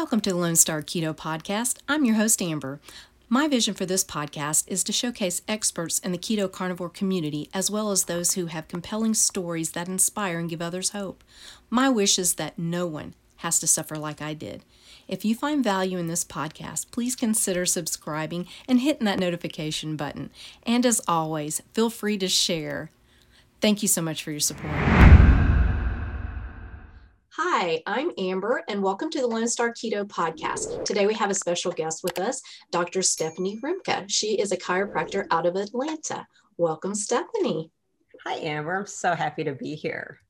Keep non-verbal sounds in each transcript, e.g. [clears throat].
Welcome to the Lone Star Keto Podcast. I'm your host, Amber. My vision for this podcast is to showcase experts in the keto carnivore community as well as those who have compelling stories that inspire and give others hope. My wish is that no one has to suffer like I did. If you find value in this podcast, please consider subscribing and hitting that notification button. And as always, feel free to share. Thank you so much for your support. Hi, I'm Amber, and welcome to the Lone Star Keto Podcast. Today we have a special guest with us, Dr. Stephanie Rimka. She is a chiropractor out of Atlanta. Welcome, Stephanie. Hi, Amber. I'm so happy to be here.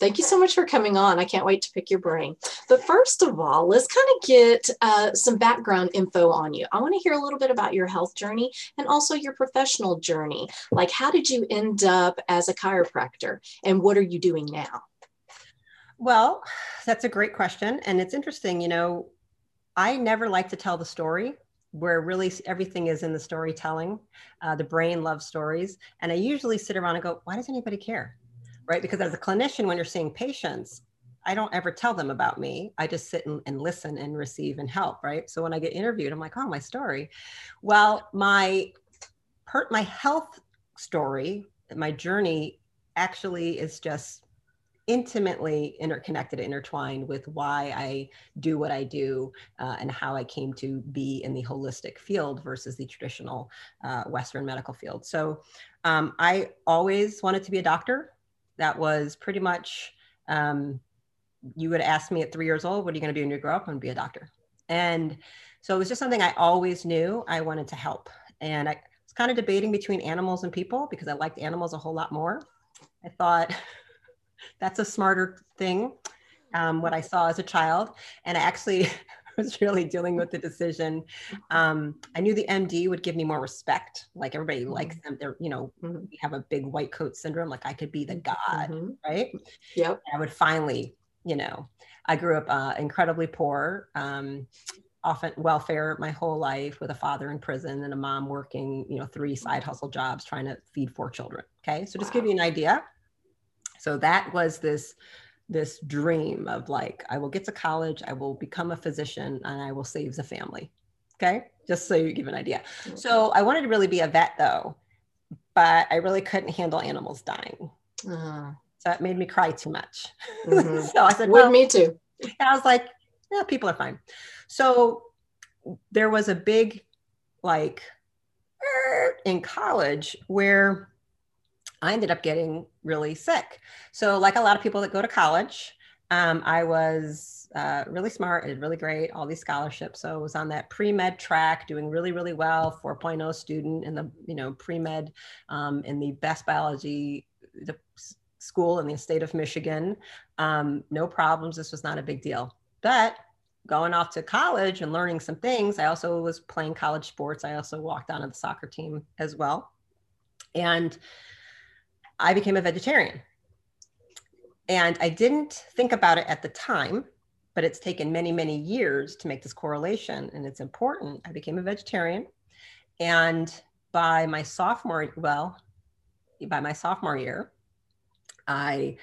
Thank you so much for coming on. I can't wait to pick your brain. But first of all, let's kind of get uh, some background info on you. I want to hear a little bit about your health journey and also your professional journey. Like, how did you end up as a chiropractor and what are you doing now? Well, [sighs] that's a great question. And it's interesting, you know, I never like to tell the story where really everything is in the storytelling. Uh, the brain loves stories. And I usually sit around and go, why does anybody care? right? Because as a clinician, when you're seeing patients, I don't ever tell them about me. I just sit and, and, listen and receive and help, right? So when I get interviewed, I'm like, oh, my story. Well, my hurt my health story, my journey actually is just intimately interconnected, intertwined with why I do what I do uh, and how I came to be in the holistic field versus the traditional uh, Western medical field. So um, I always wanted to be a doctor that was pretty much um, you would ask me at three years old, what are you going to be when you grow up? To be a doctor. And so it was just something I always knew I wanted to help. And I was kind of debating between animals and people because I liked animals a whole lot more. I thought [laughs] that's a smarter thing, um, what I saw as a child. And I actually [laughs] was really dealing with the decision. Um, I knew the MD would give me more respect. Like everybody mm-hmm. likes them. They're, you know, mm-hmm. we have a big white coat syndrome. Like I could be the god, mm-hmm. right? Yep. And I would finally, you know, I grew up uh, incredibly poor. Um, often welfare my whole life with a father in prison and a mom working, you know, three side hustle jobs trying to feed four children. Okay. So just wow. give you an idea. So that was this this dream of like, I will get to college, I will become a physician, and I will save the family. Okay. Just so you give an idea. So I wanted to really be a vet though, but I really couldn't handle animals dying. Uh-huh. So it made me cry too much. Mm-hmm. [laughs] so I said, well, me too. I was like, yeah, people are fine. So there was a big, like, in college where I ended up getting really sick. So, like a lot of people that go to college, um, I was uh, really smart, I did really great, all these scholarships. So I was on that pre-med track, doing really, really well, 4.0 student in the, you know, pre-med um, in the best biology the school in the state of Michigan. Um, no problems. This was not a big deal. But going off to college and learning some things, I also was playing college sports. I also walked on to the soccer team as well. And I became a vegetarian. And I didn't think about it at the time, but it's taken many, many years to make this correlation. And it's important. I became a vegetarian. And by my sophomore, well, by my sophomore year, I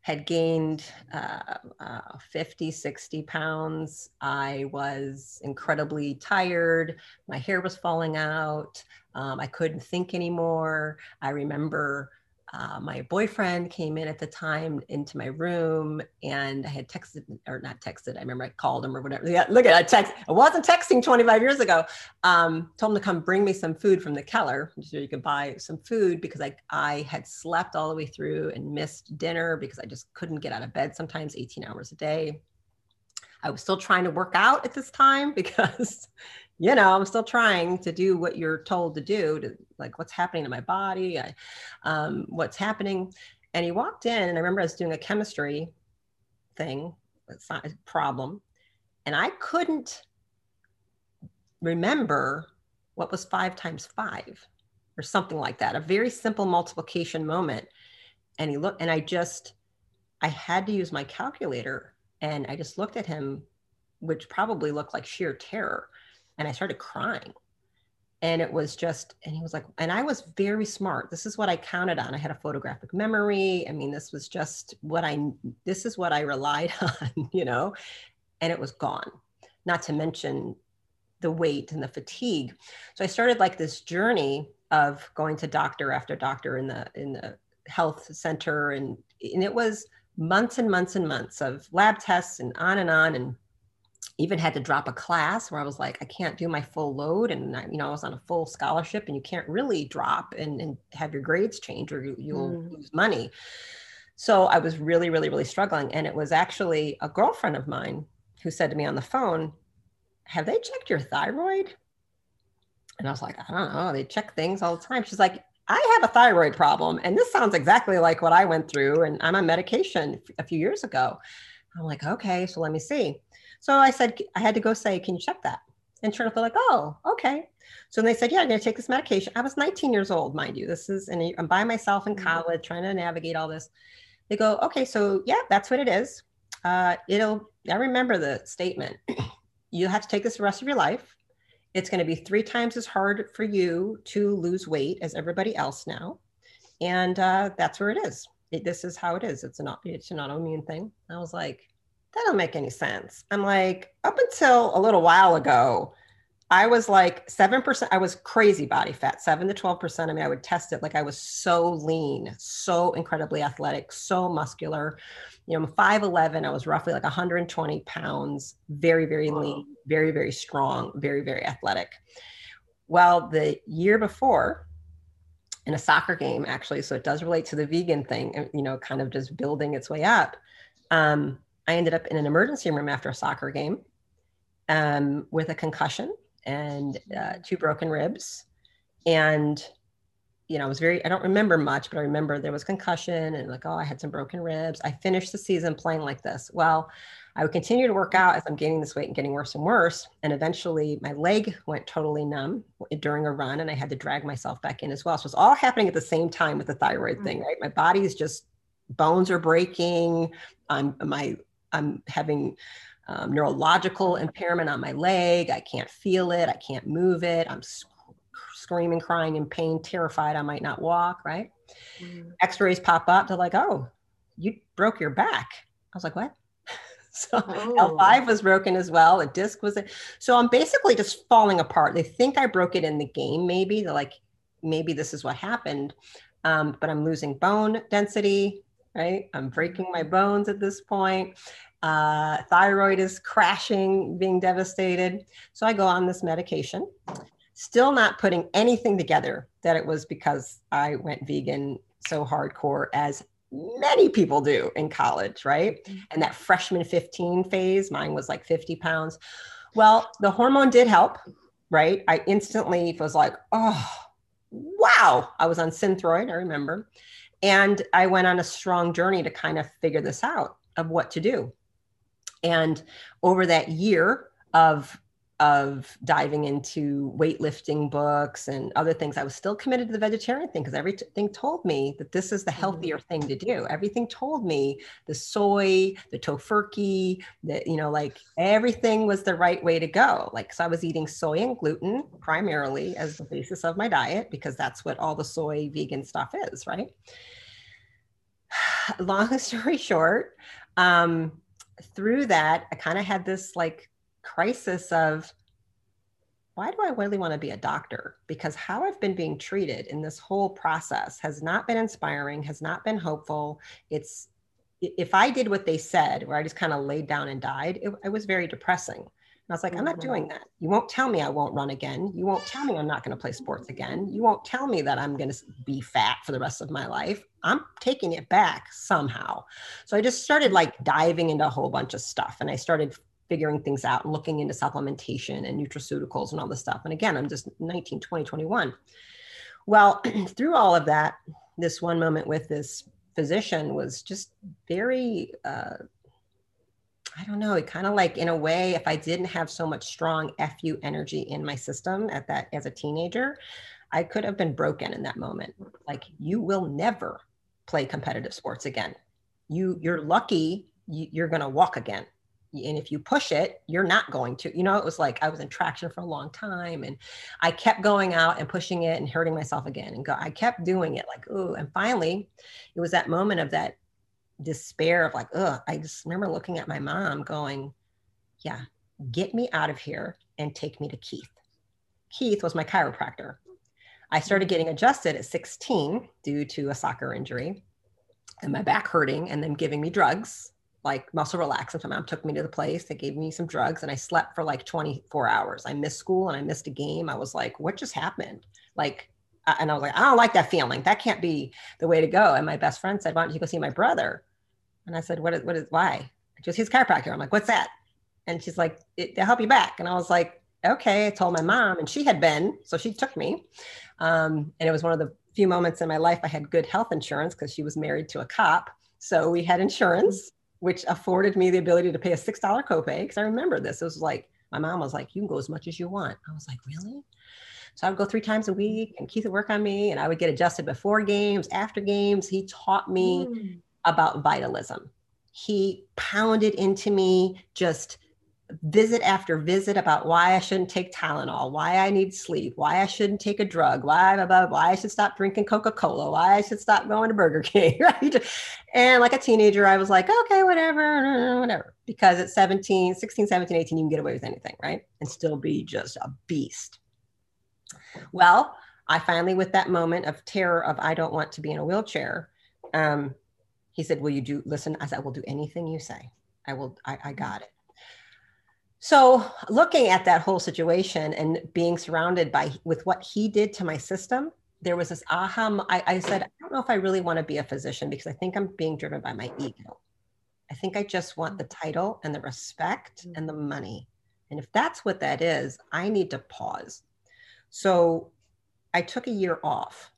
had gained uh, uh, 50, 60 pounds. I was incredibly tired. My hair was falling out. Um, I couldn't think anymore. I remember uh, my boyfriend came in at the time into my room and I had texted or not texted. I remember I called him or whatever. Yeah, look at I text. I wasn't texting 25 years ago. Um, told him to come bring me some food from the Keller so you could buy some food because I, I had slept all the way through and missed dinner because I just couldn't get out of bed sometimes 18 hours a day. I was still trying to work out at this time [laughs] because you know i'm still trying to do what you're told to do to like what's happening to my body I, um, what's happening. And he walked in and i remember i was doing a chemistry thing problem and i couldn't remember what was five times five or something like that a very simple multiplication moment. And he looked and i just i had to use my calculator and i just looked at him which probably looked like sheer terror and I started crying. And it was just, and he was like, and I was very smart. This is what I counted on. I had a photographic memory. I mean, this was just what I, this is what I relied [laughs] on, you know, and it was gone. not to mention the weight and the fatigue. So I started like this journey of going to doctor after doctor in the in the health center and and it was months and months and months of lab tests and on and on and even had to drop a class where I was like, I can't do my full load. And, I, you know, I was on a full scholarship and you can't really drop and, and have your grades change or you, will mm. lose money. So I was really, really, really struggling. And it was actually a girlfriend of mine who said to me on the phone, Have they checked your thyroid? And I was like, I don't know. They check things all the time. She's like, I have a thyroid problem. And this sounds exactly like what I went through. And I'm on medication a few years ago. I'm like, okay, so let me see. So I said, I had to go say, can you check that? And sure enough, they're like, oh, okay. So they said, yeah, I'm going to take this medication. I was 19 years old, mind you. This is, and I'm by myself in mm-hmm. college trying to navigate all this. They go, okay, so yeah, that's what it is. Uh, it'll, I remember the statement. [clears throat] you have to take this the rest of your life. It's going to be three times as hard for you to lose weight as everybody else now. And uh, that's where it is. It, this is how it is. It's an, it's an autoimmune thing. I was like, that don't make any sense. I'm like, up until a little while ago, I was like 7%. I was crazy body fat, 7 to 12%. I mean, I would test it like I was so lean, so incredibly athletic, so muscular. You know, I'm 5'11. I was roughly like 120 pounds, very, very lean, very, very strong, very, very athletic. Well, the year before, in a soccer game, actually, so it does relate to the vegan thing, you know, kind of just building its way up. Um, I ended up in an emergency room after a soccer game um, with a concussion and uh, two broken ribs. And, you know, I was very, I don't remember much, but I remember there was concussion and like, oh, I had some broken ribs. I finished the season playing like this. Well, I would continue to work out as I'm gaining this weight and getting worse and worse. And eventually my leg went totally numb during a run and I had to drag myself back in as well. So it's all happening at the same time with the thyroid thing, mm. right? My body is just bones are breaking. I'm my I'm having um, neurological impairment on my leg. I can't feel it. I can't move it. I'm sc- screaming, crying in pain, terrified I might not walk, right? Mm. X rays pop up. They're like, oh, you broke your back. I was like, what? [laughs] so oh. L5 was broken as well. A disc was it. So I'm basically just falling apart. They think I broke it in the game, maybe. They're like, maybe this is what happened. Um, but I'm losing bone density right? I'm breaking my bones at this point. Uh, thyroid is crashing, being devastated. So I go on this medication, still not putting anything together that it was because I went vegan so hardcore as many people do in college, right? Mm-hmm. And that freshman 15 phase, mine was like 50 pounds. Well, the hormone did help, right? I instantly was like, oh, wow. I was on Synthroid, I remember. And I went on a strong journey to kind of figure this out of what to do. And over that year of of diving into weightlifting books and other things, I was still committed to the vegetarian thing because everything told me that this is the mm-hmm. healthier thing to do. Everything told me the soy, the tofurkey, that you know, like everything was the right way to go. Like, so I was eating soy and gluten primarily as the basis of my diet because that's what all the soy vegan stuff is, right? [sighs] Long [laughs] story short, um, through that, I kind of had this like crisis of why do I really want to be a doctor? Because how I've been being treated in this whole process has not been inspiring, has not been hopeful. It's if I did what they said, where I just kind of laid down and died, it, it was very depressing. And I was like, I'm not doing mm-hmm. that. You won't tell me I won't run again. You won't tell me I'm not going to play sports again. You won't tell me that I'm going to be fat for the rest of my life. I'm taking it back somehow. So I just started like diving into a whole bunch of stuff and I started figuring things out and looking into supplementation and nutraceuticals and all this stuff. And again, I'm just 19, 20, 21. Well, [clears throat] through all of that, this one moment with this physician was just very uh, I don't know, it kind of like in a way, if I didn't have so much strong FU energy in my system at that as a teenager, I could have been broken in that moment. Like you will never play competitive sports again. You you're lucky you're going to walk again. And if you push it, you're not going to. You know, it was like I was in traction for a long time and I kept going out and pushing it and hurting myself again. And go, I kept doing it like, oh, and finally it was that moment of that despair of like, oh, I just remember looking at my mom going, yeah, get me out of here and take me to Keith. Keith was my chiropractor. I started mm-hmm. getting adjusted at 16 due to a soccer injury and my back hurting and then giving me drugs like muscle relaxants. My mom took me to the place. They gave me some drugs and I slept for like 24 hours. I missed school and I missed a game. I was like, what just happened? Like, and I was like, I don't like that feeling. That can't be the way to go. And my best friend said, why don't you go see my brother? And I said, what is, what is, why? She goes, he's a chiropractor. I'm like, what's that? And she's like, they'll help you back. And I was like, okay. I told my mom and she had been, so she took me. Um, and it was one of the few moments in my life I had good health insurance because she was married to a cop. So we had insurance which afforded me the ability to pay a $6 copay. Because I remember this. It was like, my mom was like, you can go as much as you want. I was like, really? So I would go three times a week and Keith would work on me and I would get adjusted before games, after games. He taught me mm. about vitalism. He pounded into me just visit after visit about why I shouldn't take Tylenol, why I need sleep, why I shouldn't take a drug, why blah, why I should stop drinking Coca-Cola, why I should stop going to Burger King, [laughs] right? And like a teenager, I was like, okay, whatever, whatever. Because at 17, 16, 17, 18, you can get away with anything, right? And still be just a beast. Well, I finally, with that moment of terror of I don't want to be in a wheelchair, um, he said, will you do, listen, I said, I will do anything you say. I will, I, I got it. So looking at that whole situation and being surrounded by with what he did to my system, there was this aha. I, I said, I don't know if I really want to be a physician because I think I'm being driven by my ego. I think I just want the title and the respect mm. and the money. And if that's what that is, I need to pause. So I took a year off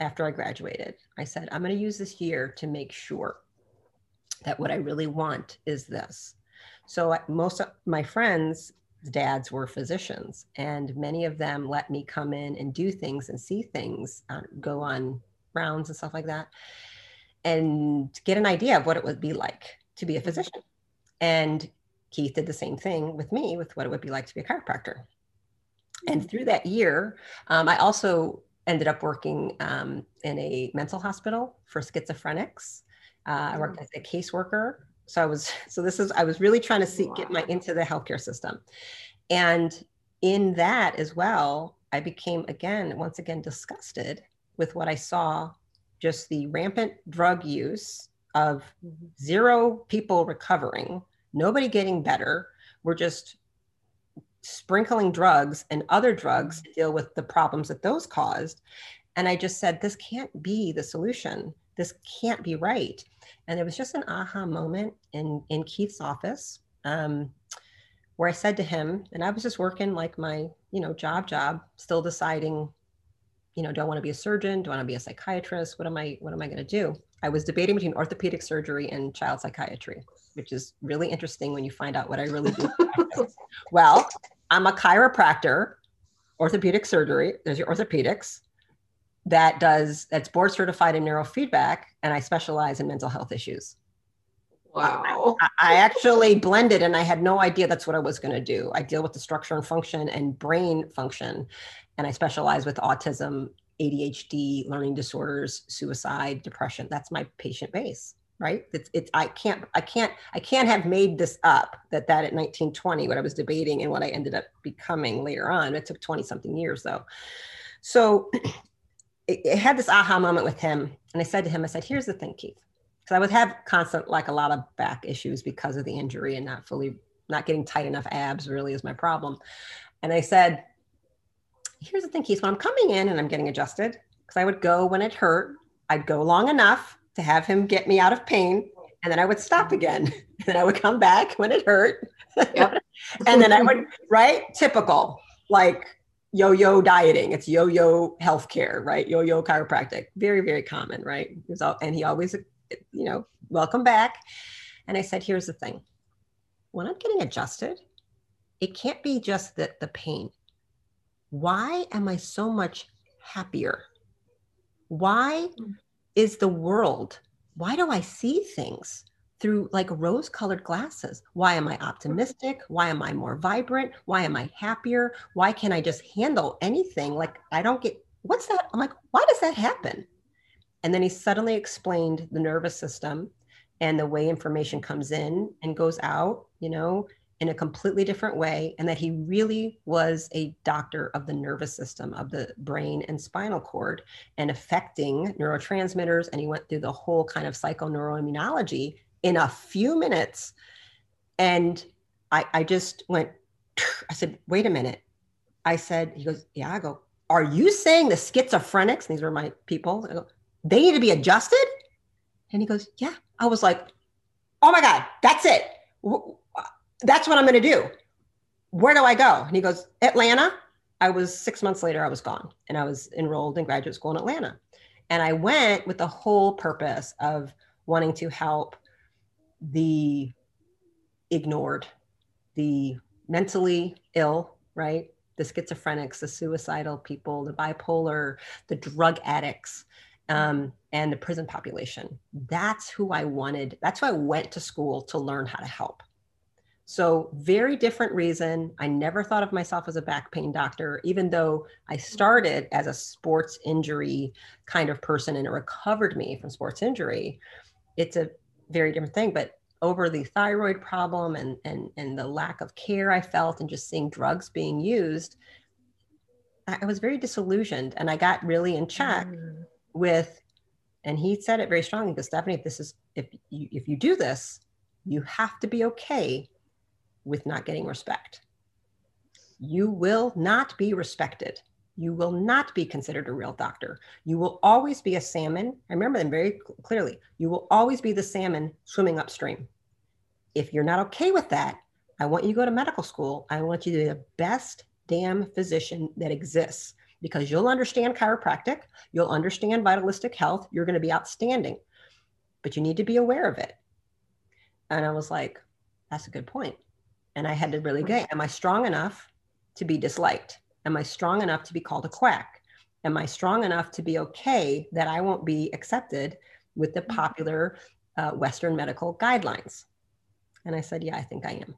after I graduated. I said, I'm going to use this year to make sure that what I really want is this. So most of my friends' dads were physicians, and many of them let me come in and do things and see things, uh, go on rounds and stuff like that, and get an idea of what it would be like to be a physician. And Keith did the same thing with me with what it would be like to be a chiropractor. And through that year, um, I also ended up working um, in a mental hospital for schizophrenics. Uh, I worked as a caseworker so I was, so this is, I was really trying to see, wow. get my into the healthcare system. And in that as well, I became again, once again, disgusted with what I saw just the rampant drug use of mm-hmm. zero people recovering, nobody getting better. We're just sprinkling drugs and other drugs mm-hmm. to deal with the problems that those caused. And I just said, this can't be the solution. This can't be right. And there was just an aha moment in, in Keith's office um, where I said to him, and I was just working like my, you know, job, job, still deciding, you know, do I want to be a surgeon? Do I want to be a psychiatrist? What am I, what am I going to do? I was debating between orthopedic surgery and child psychiatry, which is really interesting when you find out what I really do. [laughs] well, I'm a chiropractor, orthopedic surgery. There's your orthopedics that does that's board certified in neurofeedback and i specialize in mental health issues. Wow. I, I actually blended and i had no idea that's what i was going to do. I deal with the structure and function and brain function and i specialize with autism adhd learning disorders suicide depression. That's my patient base right? It's, it's i can't i can't i can't have made this up that that at 1920 what i was debating and what i ended up becoming later on. It took 20 something years though. So it, it, had this aha moment with him. And I said to him, I said, here's the thing, Keith. Because I would have constant, like a lot of back issues because of the injury and not fully, not getting tight enough abs really is my problem. And I said, here's the thing, Keith, when I'm coming in and I'm getting adjusted, because I would go when it hurt, I'd go long enough to have him get me out of pain. And then I would stop again. [laughs] And then I would come back when it hurt. Yep. [laughs] and then I would, right? Typical. Like yo-yo dieting. It's yo-yo healthcare right? Yo-yo chiropractic. Very very common right? And he always you know welcome back. And i said here's the thing. When i'm getting adjusted it can't be just that the pain. Why am i so much happier? Why mm. is the world why do i see things through like rose colored glasses. Why am I optimistic? Why am I more vibrant? Why am I happier? Why can I just handle anything? Like, I don't get what's that? I'm like, why does that happen? And then he suddenly explained the nervous system and the way information comes in and goes out, you know, in a completely different way and that he really was a doctor of the nervous system of the brain and spinal cord and affecting neurotransmitters and he went through the whole kind of psychoneuroimmunology in a few minutes and i i just went i said wait a minute i said he goes yeah i go are you saying the schizophrenics these were my people go, they need to be adjusted and he goes yeah i was like oh my god that's it uh, that's what I'm going to do. Where do I go? And he goes, Atlanta. I was six months later, I was gone and I was enrolled in graduate school in Atlanta. And I went with the whole purpose of wanting to help the ignored, the mentally ill, right? The schizophrenics, the suicidal people, the bipolar, the drug addicts, um, and the prison population. That's who I wanted. That's why I went to school to learn how to help. So, very different reason. I never thought of myself as a back pain doctor, even though I started as a sports injury kind of person and it recovered me from sports injury. It's a very different thing. But over the thyroid problem and, and, and the lack of care I felt and just seeing drugs being used, I was very disillusioned and I got really in check mm. with, and he said it very strongly, because Stephanie, if this is, if you, if you do this, you have to be okay with not getting respect. You will not be respected. You will not be considered a real doctor. You will always be a salmon. I remember them very clearly. You will always be the salmon swimming upstream. If you're not okay with that, I want you to go to medical school. I want you to be the best damn physician that exists because you'll understand chiropractic, you'll understand vitalistic health, you're going to be outstanding, but you need to be aware of it. And I was like, that's a good point. And I had to really get, am I strong enough to be disliked? Am I strong enough to be called a quack? Am I strong enough to be okay that I won't be accepted with the mm-hmm. popular uh, Western medical guidelines? And I said, yeah, I think I am.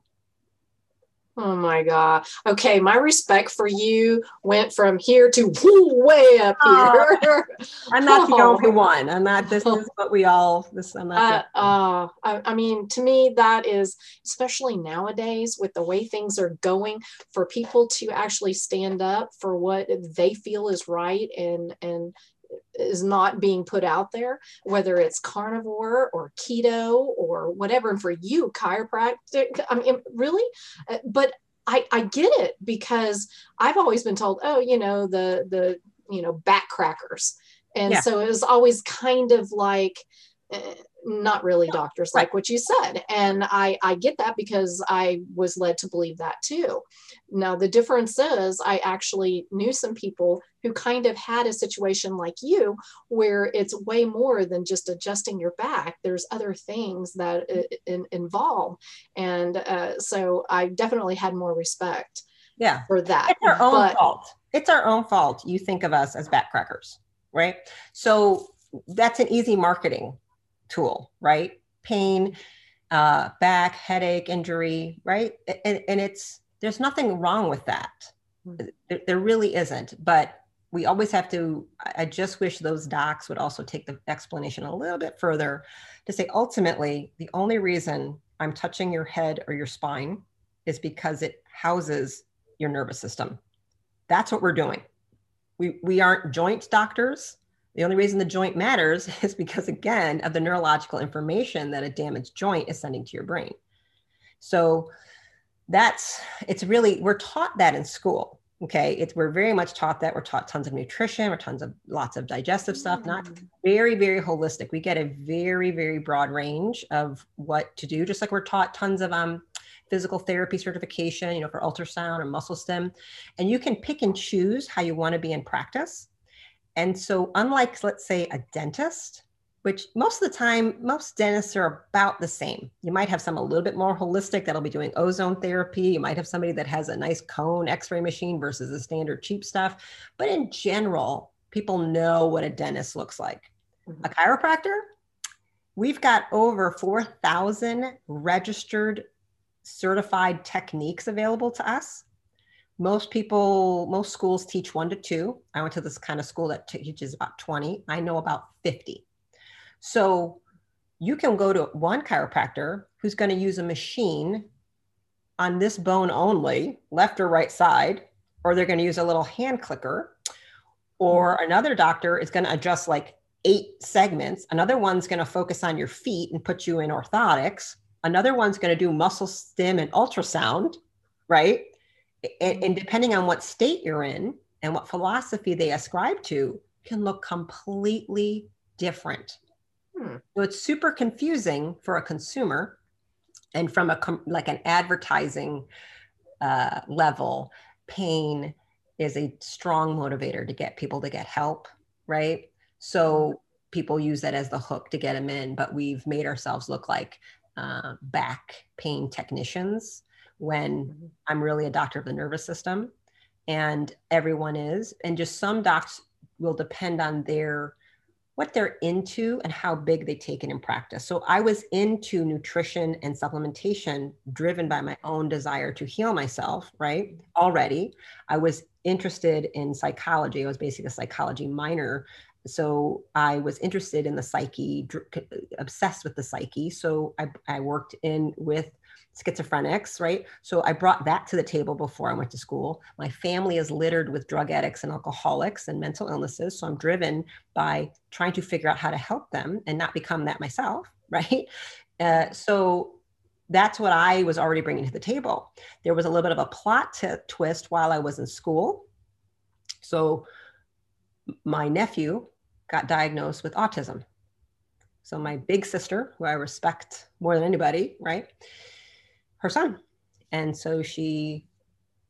Oh my God. Okay, my respect for you went from here to [laughs] way up here. Uh, I'm not oh. the only one. I'm not, this is what we all, this, I'm not. Uh, uh, I, I mean, to me, that is, especially nowadays with the way things are going, for people to actually stand up for what they feel is right and, and, is not being put out there, whether it's carnivore or keto or whatever. And for you, chiropractic, I mean, really, uh, but I, I get it because I've always been told, oh, you know, the, the, you know, back crackers. And yeah. so it was always kind of like, uh, not really doctors like what you said and i i get that because i was led to believe that too. Now the difference is i actually knew some people who kind of had a situation like you where it's way more than just adjusting your back. There's other things that in, involve and uh, so i definitely had more respect yeah. for that it's our own but, fault. It's our own fault you think of us as backcrackers right? So that's an easy marketing tool, right? Pain, uh, back, headache, injury, right? And, and it's, there's nothing wrong with that. Hmm. There, there really isn't. But we always have to, I just wish those docs would also take the explanation a little bit further to say ultimately, the only reason I'm touching your head or your spine is because it houses your nervous system. That's what we're doing. We, we aren't joint doctors. The only reason the joint matters [laughs] is because, again, of the neurological information that a damaged joint is sending to your brain. So that's, it's really, we're taught that in school. Okay. It's, we're very much taught that. We're taught tons of nutrition, we're tons of lots of digestive stuff, mm. not very, very holistic. We get a very, very broad range of what to do, just like we're taught tons of, um, physical therapy certification, you know, for ultrasound or muscle stim. And you can pick and choose how you want to be in practice. And so, unlike, let's say, a dentist, which most of the time, most dentists are about the same. You might have some a little bit more holistic that'll be doing ozone therapy. You might have somebody that has a nice cone x ray machine versus the standard cheap stuff. But in general, people know what a dentist looks like. Mm-hmm. A chiropractor, we've got over 4,000 registered certified techniques available to us most people most schools teach one to two i went to this kind of school that teaches about 20 i know about 50 so you can go to one chiropractor who's going to use a machine on this bone only, left or right side, or they're going to use a little hand clicker, or mm-hmm. another doctor is going to adjust like eight segments. Another one's going to focus on your feet and put you in orthotics. Another one's going to do muscle stim and ultrasound, right? And, and depending on what state you're in and what philosophy they ascribe to, can look completely different. Hmm. So it's super confusing for a consumer and from a com- like an advertising uh, level pain is a strong motivator to get people to get help right so people use that as the hook to get them in but we've made ourselves look like uh, back pain technicians when mm-hmm. i'm really a doctor of the nervous system and everyone is and just some docs will depend on their what they're into and how big they take it in practice. So I was into nutrition and supplementation driven by my own desire to heal myself, right? Already. I was interested in psychology. I was basically a psychology minor. So I was interested in the psyche, obsessed with the psyche. So I, I worked in with schizophrenics, right? So I brought that to the table before I went to school. My family is littered with drug addicts and alcoholics and mental illnesses. So I'm driven by trying to figure out how to help them and not become that myself, [laughs] right? Uh, so that's what I was already bringing to the table. There was a little bit of a plot twist while I was in school. So my nephew got diagnosed with autism. So my big sister, who I respect more than anybody, right? Her son. And so she,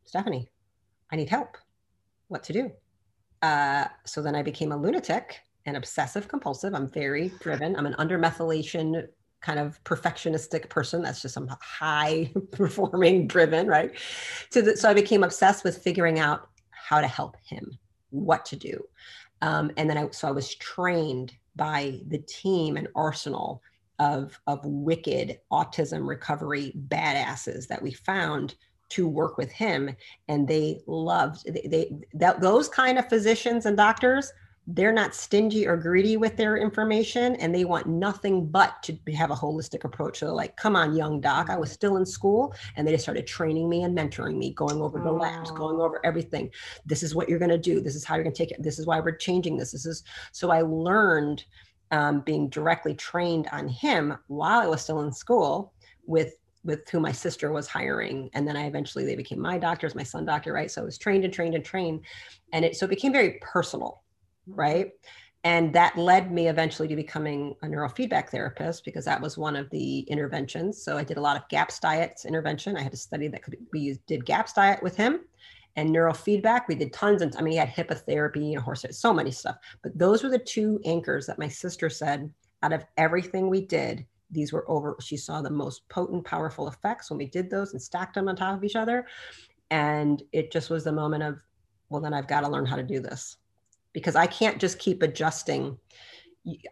Stephanie, I need help. What to do? Uh, so then I became a lunatic and obsessive compulsive. I'm very driven. I'm an undermethylation kind of perfectionistic person. That's just some high [laughs] performing driven, right? So, the, so I became obsessed with figuring out how to help him, what to do. Um, and then I, so I was trained by the team and Arsenal of, of wicked autism recovery badasses that we found to work with him and they loved they, they that those kind of physicians and doctors they're not stingy or greedy with their information and they want nothing but to have a holistic approach. So like come on young doc i was mm-hmm. still in school and they just started training me and mentoring me going over the labs going over everything. This is what you're going to do. This is how you're going to take it. This is why we're changing this. This is so i learned um, being directly trained on him while I was still in school with with who my sister was hiring. And then i eventually they became my doctors my son doctor right? So i was trained and trained and trained. And it so it became very personal right? And that led me eventually to becoming a neurofeedback therapist because that was one of the interventions. So i did a lot of GAPS diets intervention. I had a study that could we used, did GAPS diet with him and neurofeedback. We did tons and I mean, he had hippotherapy and horse, so many stuff. But those were the two anchors that my sister said out of everything we did, these were over. She saw the most potent, powerful effects when we did those and stacked them on top of each other. And it just was the moment of, well, then I've got to learn how to do this because I can't just keep adjusting.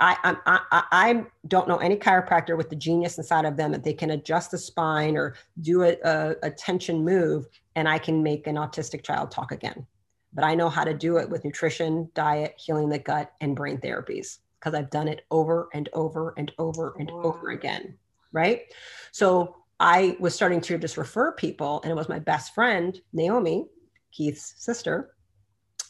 I, I, I, I don't know any chiropractor with the genius inside of them that they can adjust the spine or do a, a, a tension move and I can make an autistic child talk again. But I know how to do it with nutrition, diet, healing the gut, and brain therapies because I've done it over and over and over and wow. over again. Right. So I was starting to just refer people, and it was my best friend, Naomi, Keith's sister,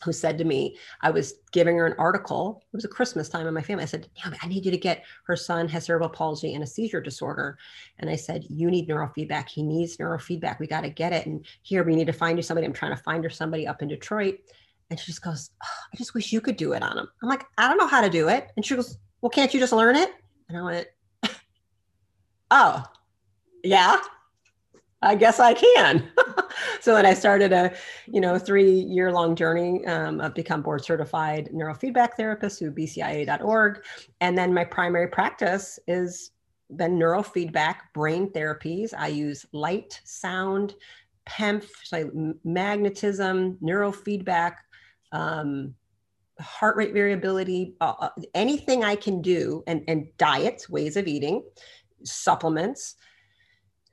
who said to me, I was giving her an article. It was a Christmas time in my family. I said, I need you to get her son has cerebral palsy and a seizure disorder. And I said, You need neurofeedback. He needs neurofeedback. We got to get it. And here we need to find you somebody. I'm trying to find her somebody up in Detroit. And she just goes, oh, I just wish you could do it on him. I'm like, I don't know how to do it. And she goes, Well, can't you just learn it? And I went, [laughs] Oh, yeah. I guess I can. [laughs] so then I started a, you know, three year long journey um, of become board certified neurofeedback therapist through bcia.org. And then my primary practice is been neurofeedback brain therapies. I use light, sound, PEMF, so magnetism, neurofeedback, um, heart rate variability, uh, anything I can do, and, and diets, ways of eating, supplements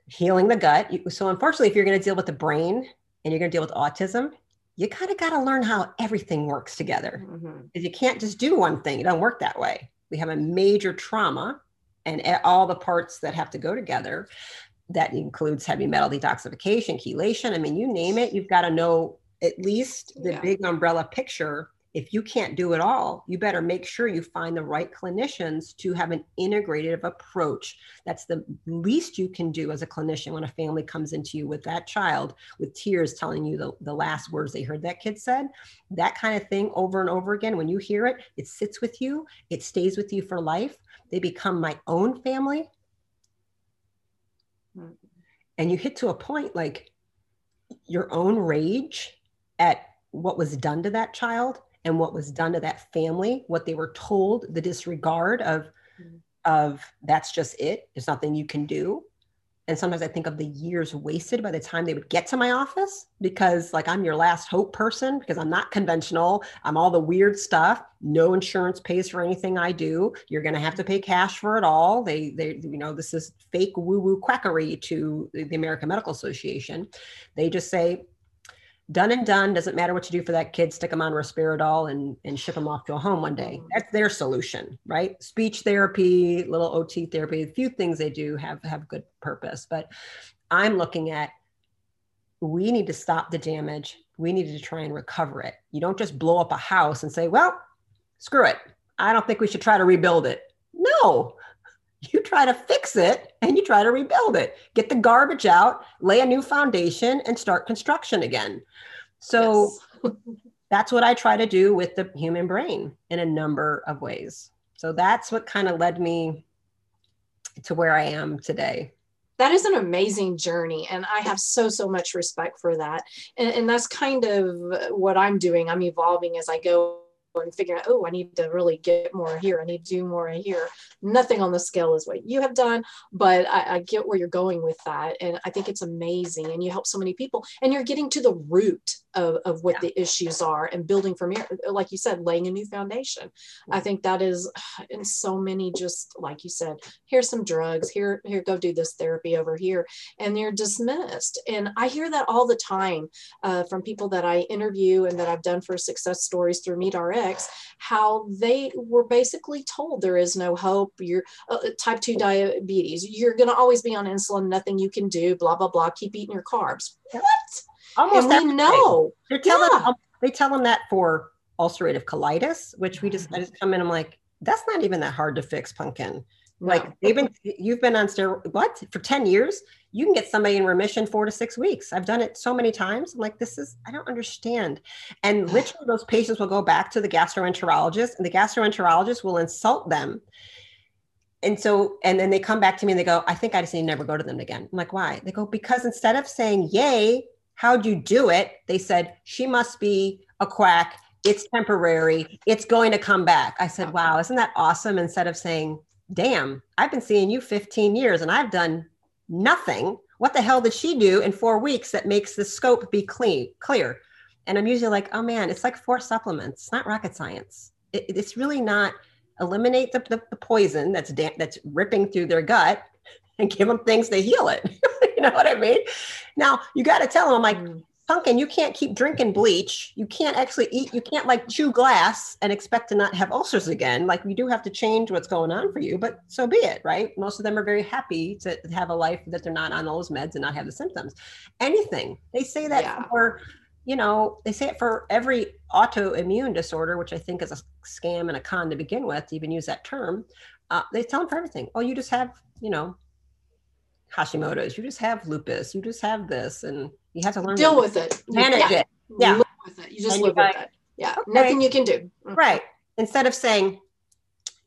healing the gut. So, unfortunately, if you're going to deal with the brain and you're going to deal with autism, you kind of got to learn how everything works together. Mm-hmm. You can't just do one thing, it doesn't work that way. We have a major trauma and all the parts that have to go together. that includes heavy metal detoxification, chelation. I mean, you name it, you've got to know at least the Yeah. big umbrella picture. If you can't do it all, you better make sure you find the right clinicians to have an integrative approach. That's the least you can do as a clinician when a family comes into you with that child with tears telling you the, the last words they heard that kid said. That kind of thing over and over again. When you hear it, it sits with you, it stays with you for life. They become my own family. And you hit to a point like your own rage at what was done to that child and what was done to that family, what they were told, the disregard of, Mm. of that's just it. There's nothing you can do. And sometimes I think of the years wasted by the time they would get to my office because, like, I'm your last hope person because I'm not conventional. I'm all the weird stuff. No insurance pays for anything I do. You're going to have to pay cash for it all. They, they, you know, this is fake woo woo quackery to the American Medical Association. They just say, done and done. Doesn't matter what you do for that kid. Stick them on Risperdal and, and ship them off to a home one day. Mm-hmm. That's their solution, right? Speech therapy, little OT therapy. A few things they do have have good purpose, but I'm looking at we need to stop the damage. We need to try and recover it. You don't just blow up a house and say, "Well, screw it. I don't think we should try to rebuild it." No, you try to fix it and you try to rebuild it. Get the garbage out, lay a new foundation, and start construction again. So Yes. [laughs] that's what I try to do with the human brain in a number of ways. So that's what kind of led me to where I am today. that is an amazing journey and i have so so much respect for that and, and that's kind of what i'm doing i'm evolving as i go and figuring out oh i need to really get more here. I need to do more here. Nothing on the scale is what you have done but I, I get where you're going with that and i think it's amazing and you help so many people and you're getting to the root of, of what the issues are and building from here like you said laying a new foundation. I think that is [sighs] in so many just like you said here's some drugs here here go do this therapy over here and they're dismissed. And i hear that all the time uh, from people that i interview and that i've done for success stories through MeatRx how they were basically told there is no hope you're uh, type 2 diabetes you're going to always be on insulin nothing you can do blah blah blah keep eating your carbs. What Almost and we know They're telling Yeah. they tell them that for ulcerative colitis, which we just I Mm-hmm. just come in. I'm like, that's not even that hard to fix, pumpkin. Like no. they've been you've been on steroid what for 10 years? You can get somebody in remission four to six weeks. I've done it so many times. I'm like, this is I don't understand. And [sighs] literally those patients will go back to the gastroenterologist, and the gastroenterologist will insult them. And so, and then they come back to me and they go, I think I just need to never go to them again. I'm like, why? They go, because instead of saying, Yay, how'd you do it? They said, She must be a quack. It's temporary. It's going to come back. I said, Wow, isn't that awesome? Instead of saying, Damn, I've been seeing you 15 years and I've done nothing. What the hell did she do in four weeks that makes the scope be clean, clear? And I'm usually like, oh man, it's like four supplements. It's not rocket science. It, it's really not eliminate the, the, the poison that's da- that's ripping through their gut and give them things to heal it. [laughs] [laughs] you know what I mean? Now you got to tell them, I'm like, Mm. pumpkin, you can't keep drinking bleach. You can't actually eat, you can't like chew glass and expect to not have ulcers again. Like you do have to change what's going on for you, but so be it, right? Most of them are very happy to have a life that they're not on those meds and not have the symptoms. Anything. They say that Yeah. for, you know, they say it for every autoimmune disorder, which I think is a scam and a con to begin with, to even use that term. Uh, they tell them for everything. Oh, you just have, you know, Hashimoto's, you just have lupus, you just have this, and you have to learn deal to with it manage yeah. it. Yeah. live with it you just And live with got- it yeah Okay. nothing you can do Mm. Right. Instead of saying,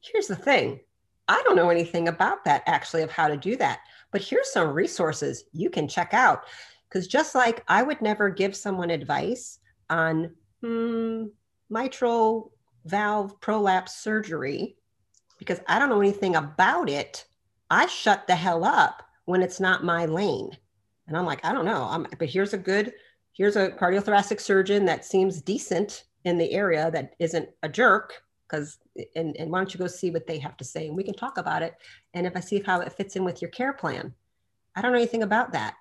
here's the thing, I don't know anything about that actually of how to do that, but here's some resources you can check out. Because just like I would never give someone advice on hmm, mitral valve prolapse surgery because I don't know anything about it, I shut the hell up when it's not my lane. And I'm like, I don't know. I'm, but here's a good, here's a cardiothoracic surgeon that seems decent in the area that isn't a jerk. Because, and, and why don't you go see what they have to say and we can talk about it. And if I see how it fits in with your care plan, I don't know anything about that.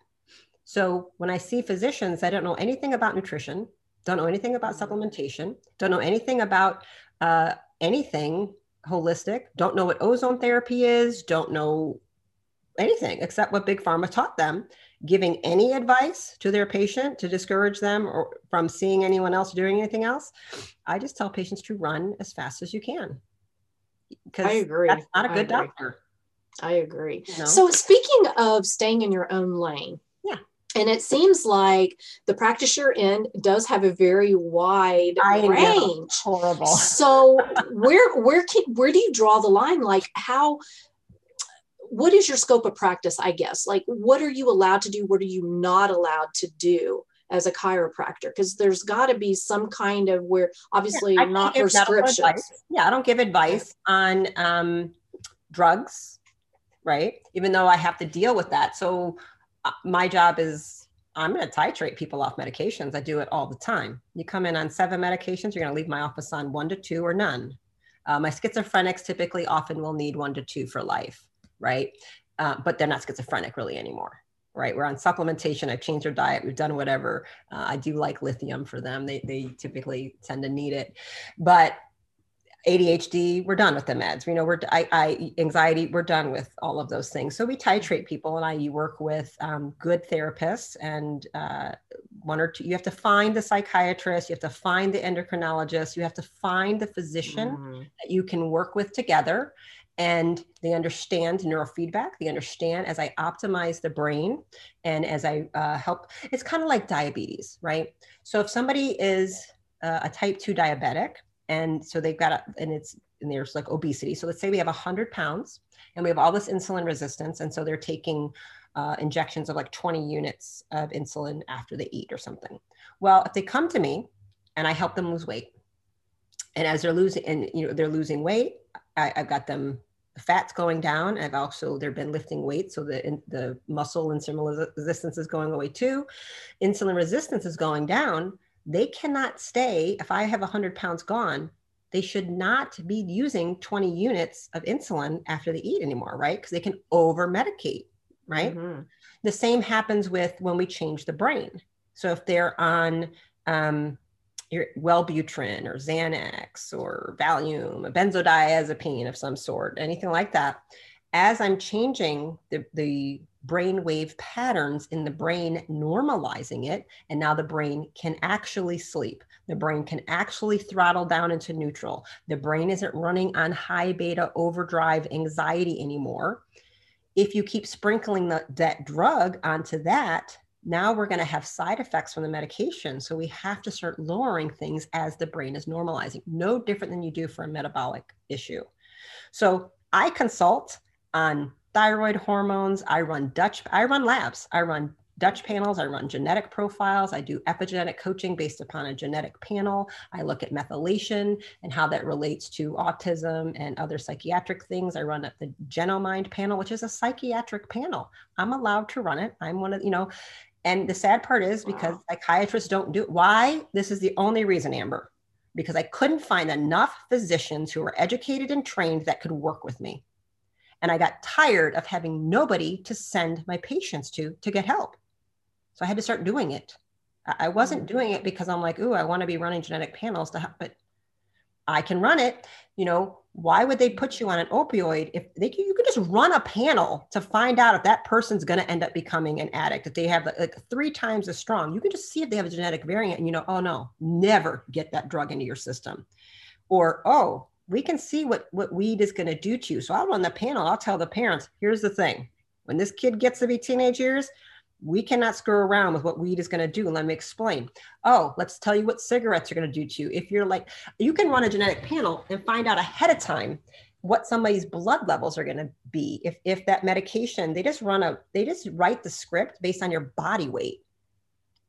So when I see physicians, I don't know anything about nutrition, don't know anything about supplementation, don't know anything about uh, anything holistic, don't know what ozone therapy is, don't know anything except what big pharma taught them giving any advice to their patient to discourage them or from seeing anyone else doing anything else i just tell patients to run as fast as you can because i agree that's not a good doctor i agree you know? so speaking of staying in your own lane yeah and it seems like the practice you're in does have a very wide I range. Know. Horrible. So where where can where do you draw the line? Like how what is your scope of practice i guess? Like what are you allowed to do? What are you not allowed to do as a chiropractor? Because there's got to be some kind of where obviously yeah, not prescriptions. yeah i don't give advice on um, drugs right? Even though i have to deal with that. So uh, my job is i'm going to titrate people off medications. I do it all the time. You come in on seven medications you're going to leave my office on one to two or none. Uh, my schizophrenics typically often will need one to two for life right? Uh, but they're not schizophrenic really anymore, right? We're on supplementation. I've changed their diet. We've done whatever. Uh, I do like lithium for them. They, they typically tend to need it. But ADHD, we're done with the meds. You know, we're I, I anxiety, we're done with all of those things. So we titrate people, and I work with um, good therapists and uh, one or two. You have to find the psychiatrist, you have to find the endocrinologist, you have to find the physician mm-hmm. that you can work with together, and they understand neurofeedback. They understand as I optimize the brain and as I uh, help. It's kind of like diabetes, right? So if somebody is uh, a type two diabetic, and so they've got a, and it's and there's like obesity. So let's say we have 100 pounds and we have all this insulin resistance, and so they're taking uh, injections of like 20 units of insulin after they eat or something. Well, if they come to me and I help them lose weight, and as they're losing and you know they're losing weight, I, have got them the fat's going down. I've also they've been lifting weights, so the the muscle and insulin resistance is going away too. Insulin resistance is going down. They cannot stay. If I have 100 pounds gone, they should not be using 20 units of insulin after they eat anymore, right? Because they can over medicate, right? Mm-hmm. The same happens with when we change the brain. So if they're on um, your Wellbutrin or Xanax or Valium, a benzodiazepine of some sort, anything like that, as I'm changing the, the brain wave patterns in the brain, normalizing it, and now the brain can actually sleep. The brain can actually throttle down into neutral. The brain isn't running on high beta overdrive anxiety anymore. If you keep sprinkling the, that drug onto that, now we're going to have side effects from the medication. So we have to start lowering things as the brain is normalizing, no different than you do for a metabolic issue. So I consult on thyroid hormones. I run Dutch, I run labs, I run Dutch panels, I run genetic profiles, I do epigenetic coaching based upon a genetic panel. I look at methylation and how that relates to autism and other psychiatric things. I run the Genomind panel, which is a psychiatric panel. I'm allowed to run it. I'm one of, you know, and the sad part is because wow. psychiatrists don't do it. Why? This is the only reason, Amber, because I couldn't find enough physicians who were educated and trained that could work with me. And I got tired of having nobody to send my patients to to get help. So I had to start doing it. I wasn't mm-hmm. doing it because I'm like, ooh, I want to be running genetic panels to help, but I can run it. You know, why would they put you on an opioid if they can you could just run a panel to find out if that person's going to end up becoming an addict if they have like three times as strong. You can just see if they have a genetic variant and you know oh no never get that drug into your system. Or oh we can see what what weed is going to do to you. So i'll run the panel. I'll tell the parents here's the thing. When this kid gets to be teenage years we cannot screw around with what weed is going to do. Let me explain. Oh, let's tell you what cigarettes are going to do to you. If you're like, you can run a genetic panel and find out ahead of time what somebody's blood levels are going to be. If if that medication, they just run a, they just write the script based on your body weight.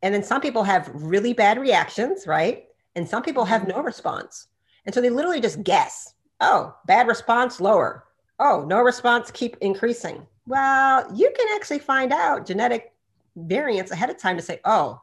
And then some people have really bad reactions, right? And some people have no mm-hmm. response. And so they literally just guess. Oh, bad response, lower. Oh, no response, keep increasing. Well, you can actually find out genetic variants ahead of time to say, oh,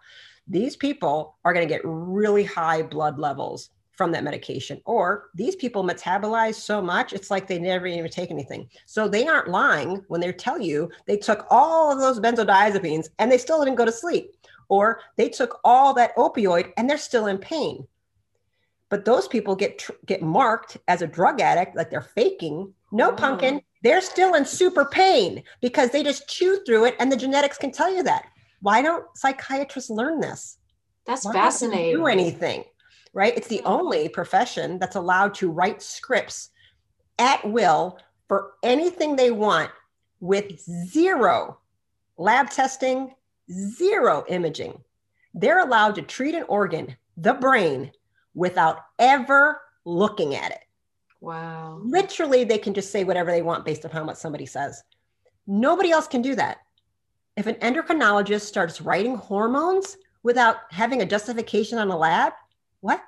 these people are going to get really high blood levels from that medication, or these people metabolize so much, it's like they never even take anything. So they aren't lying when they tell you they took all of those benzodiazepines and they still didn't go to sleep, or they took all that opioid and they're still in pain. But those people get get marked as a drug addict, like they're faking. No, mm-hmm. pumpkin, they're still in super pain because they just chew through it and the genetics can tell you that. Why don't psychiatrists learn this? That's Why fascinating. Do anything, right? It's the only profession that's allowed to write scripts at will for anything they want with zero lab testing, zero imaging. They're allowed to treat an organ, the brain, without ever looking at it. Wow. Literally, they can just say whatever they want based upon what somebody says. Nobody else can do that. If an endocrinologist starts writing hormones without having a justification on a lab, what?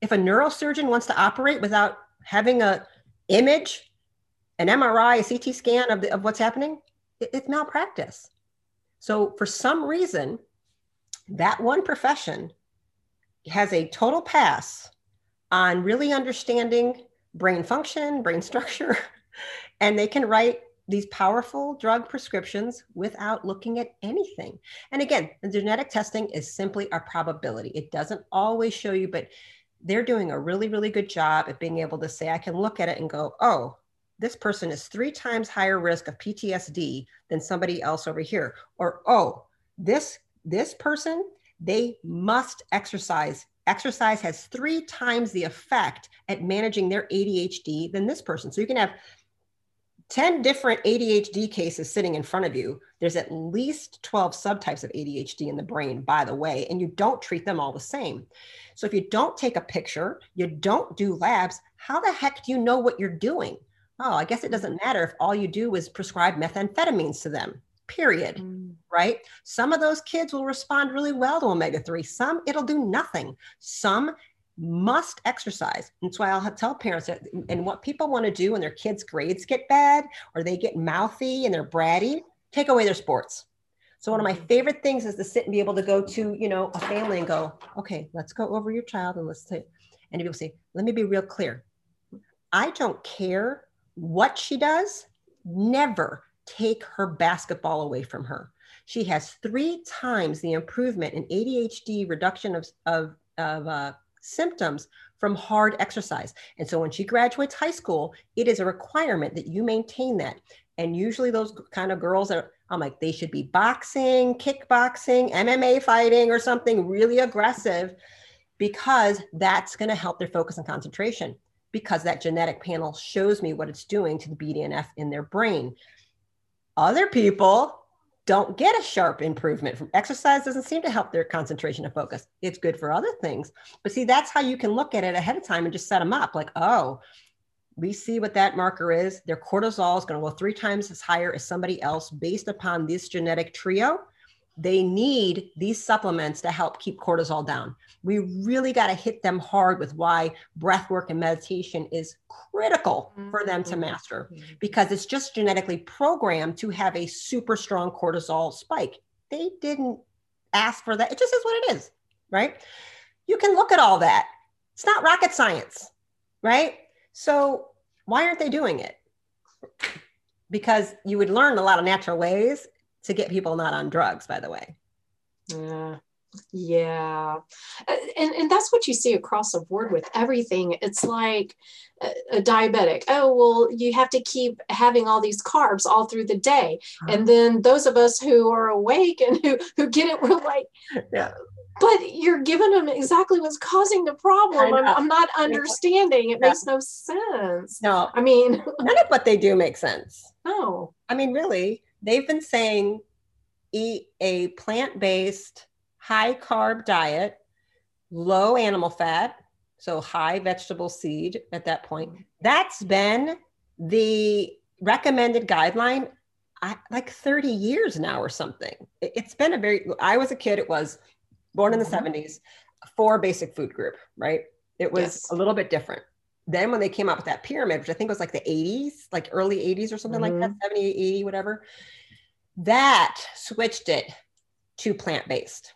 If a neurosurgeon wants to operate without having a image, an MRI, a CT scan of, the, of what's happening, it- it's malpractice. So for some reason, that one profession has a total pass on really understanding brain function, brain structure, [laughs] and they can write these powerful drug prescriptions without looking at anything. And again, the genetic testing is simply a probability. It doesn't always show you, but they're doing a really, really good job at being able to say, I can look at it and go, oh, this person is three times higher risk of PTSD than somebody else over here. Or, oh, this this person, they must exercise. Exercise has three times the effect at managing their ADHD than this person. So you can have 10 different ADHD cases sitting in front of you. There's at least 12 subtypes of ADHD in the brain, by the way, and you don't treat them all the same. So if you don't take a picture, you don't do labs, how the heck do you know what you're doing? Oh, I guess it doesn't matter if all you do is prescribe methamphetamines to them, period Mm. Right? Some of those kids will respond really well to omega 3. Some it'll do nothing. Some must exercise. That's why I'll tell parents that, and what people want to do when their kids' grades get bad or they get mouthy and they're bratty, take away their sports. So one of my mm-hmm. favorite things is to sit and be able to go to, you know, a family and go, okay, let's go over your child and let's say, and people say, let me be real clear. I don't care what she does. Never take her basketball away from her. She has three times the improvement in ADHD reduction of, of, of uh, symptoms from hard exercise. And so when she graduates high school, it is a requirement that you maintain that. And usually those kind of girls are, I'm like, they should be boxing, kickboxing, MMA fighting, or something really aggressive because that's going to help their focus and concentration because that genetic panel shows me what it's doing to the BDNF in their brain. Other people don't get a sharp improvement from exercise doesn't seem to help their concentration and focus. It's good for other things. But see that's how you can look at it ahead of time and just set them up. Like oh we see what that marker is. Their cortisol is going to go three times as higher as somebody else based upon this genetic trio they need these supplements to help keep cortisol down we really got to hit them hard with why breath work and meditation is critical for them to Mhm. master because it's just genetically programmed to have a super strong cortisol spike. They didn't ask for that. It just is what it is, right? You can look at all that. It's not rocket science, right? So why aren't they doing it? Because you would learn a lot of natural ways to get people not on drugs, by the way. Yeah. Yeah. And, and that's what you see across the board with everything. It's like a, a diabetic. Oh, well, you have to keep having all these carbs all through the day. Uh-huh. And then those of us who are awake and who, who get it, we're like, Yeah. but you're giving them exactly what's causing the problem. I'm. I'm not understanding. It Yeah. makes no sense. No, I mean, none of what they do makes sense. [laughs] no. I mean, really, they've been saying eat a plant based, high carb diet, low animal fat, so high vegetable seed at that point. That's been the recommended guideline I, like 30 years now or something. It- It's been a very, I was a kid, it was born in the Mhm. 70s, four basic food group, right? It was Yes. a little bit different. Then when they came out with that pyramid, which I think was like the 80s, like early 80s or something like that, 70, 80, whatever, that switched it to plant-based.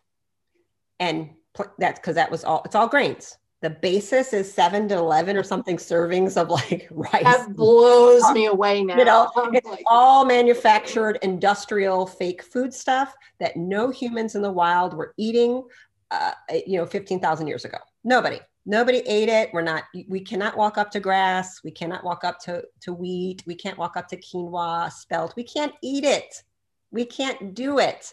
And pl- that's because that was all, it's all grains. The basis is seven to 11 or something servings of like [laughs] rice. That blows me away now. [laughs] You know, I'm it's like, all manufactured industrial fake food stuff that no humans in the wild were eating, uh, you know, 15,000 years ago. Nobody. Nobody ate it. We're not, we cannot walk up to grass. We cannot walk up to, to wheat. We can't walk up to quinoa, spelt. We can't eat it. We can't do it.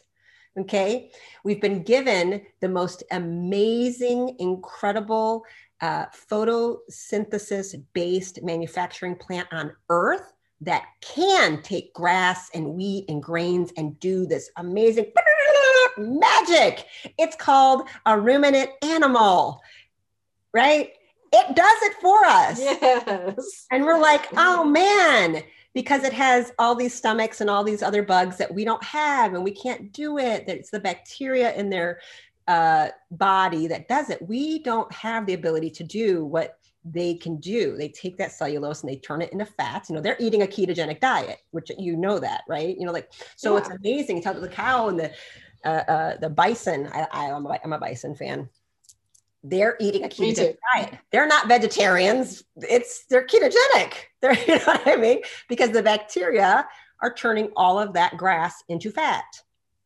Okay. We've been given the most amazing, incredible uh, photosynthesis based manufacturing plant on earth that can take grass and wheat and grains and do this amazing [laughs] magic. It's called a ruminant animal, right? It does it for us. Yes. And we're like, [laughs] oh man, because it has all these stomachs and all these other bugs that we don't have and we can't do it. That it's the bacteria in their uh, body that does it. We don't have the ability to do what they can do. They take that cellulose and they turn it into fats. You know, they're eating a ketogenic diet, which you know that, right? You know, like so yeah. it's amazing. You talk to the cow and the uh, uh, the bison. I, I am a, I'm a bison fan. They're eating a ketogenic diet. They're not vegetarians. It's they're ketogenic. [laughs] They're you know what I mean because the bacteria are turning all of that grass into fat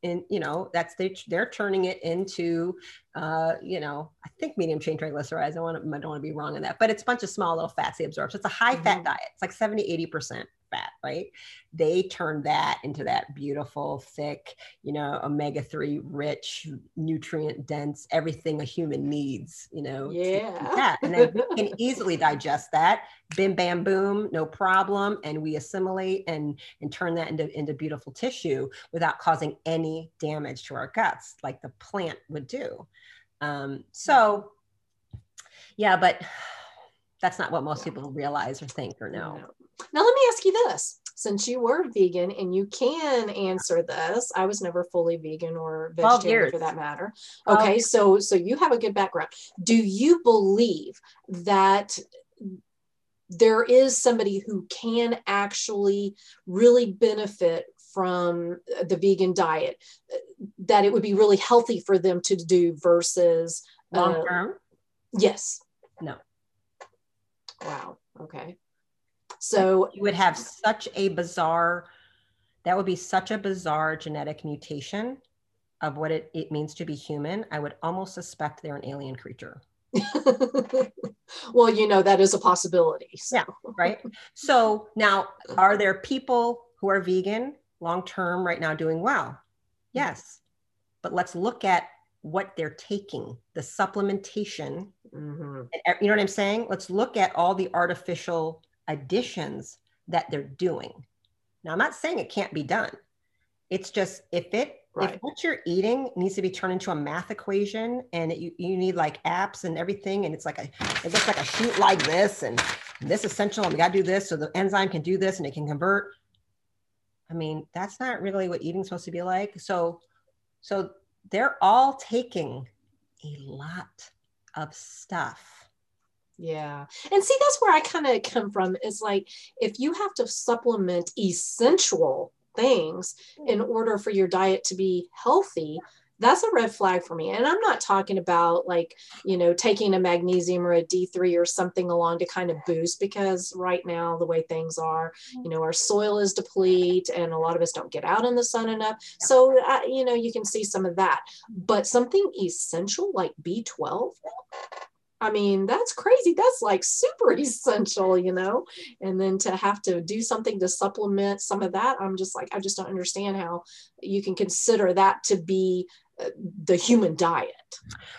and you know that's they they're turning it into uh you know i think medium chain triglycerides i want to i don't want to be wrong in that but it's a bunch of small little fats they absorb so it's a high mm-hmm. fat diet it's like 70 80 percent fat, right? They turn that into that beautiful, thick, you know, omega 3 rich, nutrient dense, everything a human needs, you know. Yeah. And then we can [laughs] easily digest that. Bim bam boom, no problem. And we assimilate and and turn that into, into beautiful tissue without causing any damage to our guts, like the plant would do. Um, so yeah, but that's not what most people realize or think or know. Now, let me ask you this. Since you were vegan and you can answer this i was never fully vegan or vegetarian for that matter. Okay so so you have a good background. Do you believe that there is somebody who can actually really benefit from the vegan diet that it would be really healthy for them to do versus long term uh, yes no wow okay so you would have such a bizarre, that would be such a bizarre genetic mutation of what it, it means to be human. I would almost suspect they're an alien creature. [laughs] well, you know, that is a possibility. So. Yeah, right. So now, are there people who are vegan long term right now doing well? Yes. But let's look at what they're taking, the supplementation. Mm-hmm. You know what I'm saying? Let's look at all the artificial additions that they're doing. Now, I'm not saying it can't be done. It's just if it right. if what you're eating needs to be turned into a math equation and it, you, you need like apps and everything and it's like a it looks like a sheet like this and this essential and we got to do this so the enzyme can do this and it can convert i mean that's not really what eating's supposed to be like so so they're all taking a lot of stuff yeah. And see, that's where I kind of come from. Is like if you have to supplement essential things in order for your diet to be healthy, that's a red flag for me. And I'm not talking about like, you know, taking a magnesium or a D3 or something along to kind of boost because right now, the way things are, you know, our soil is deplete and a lot of us don't get out in the sun enough. So, uh, you know, you can see some of that. But something essential like B12, I mean, that's crazy. That's like super [laughs] essential, you know? And then to have to do something to supplement some of that, I'm just like, I just don't understand how you can consider that to be the human diet.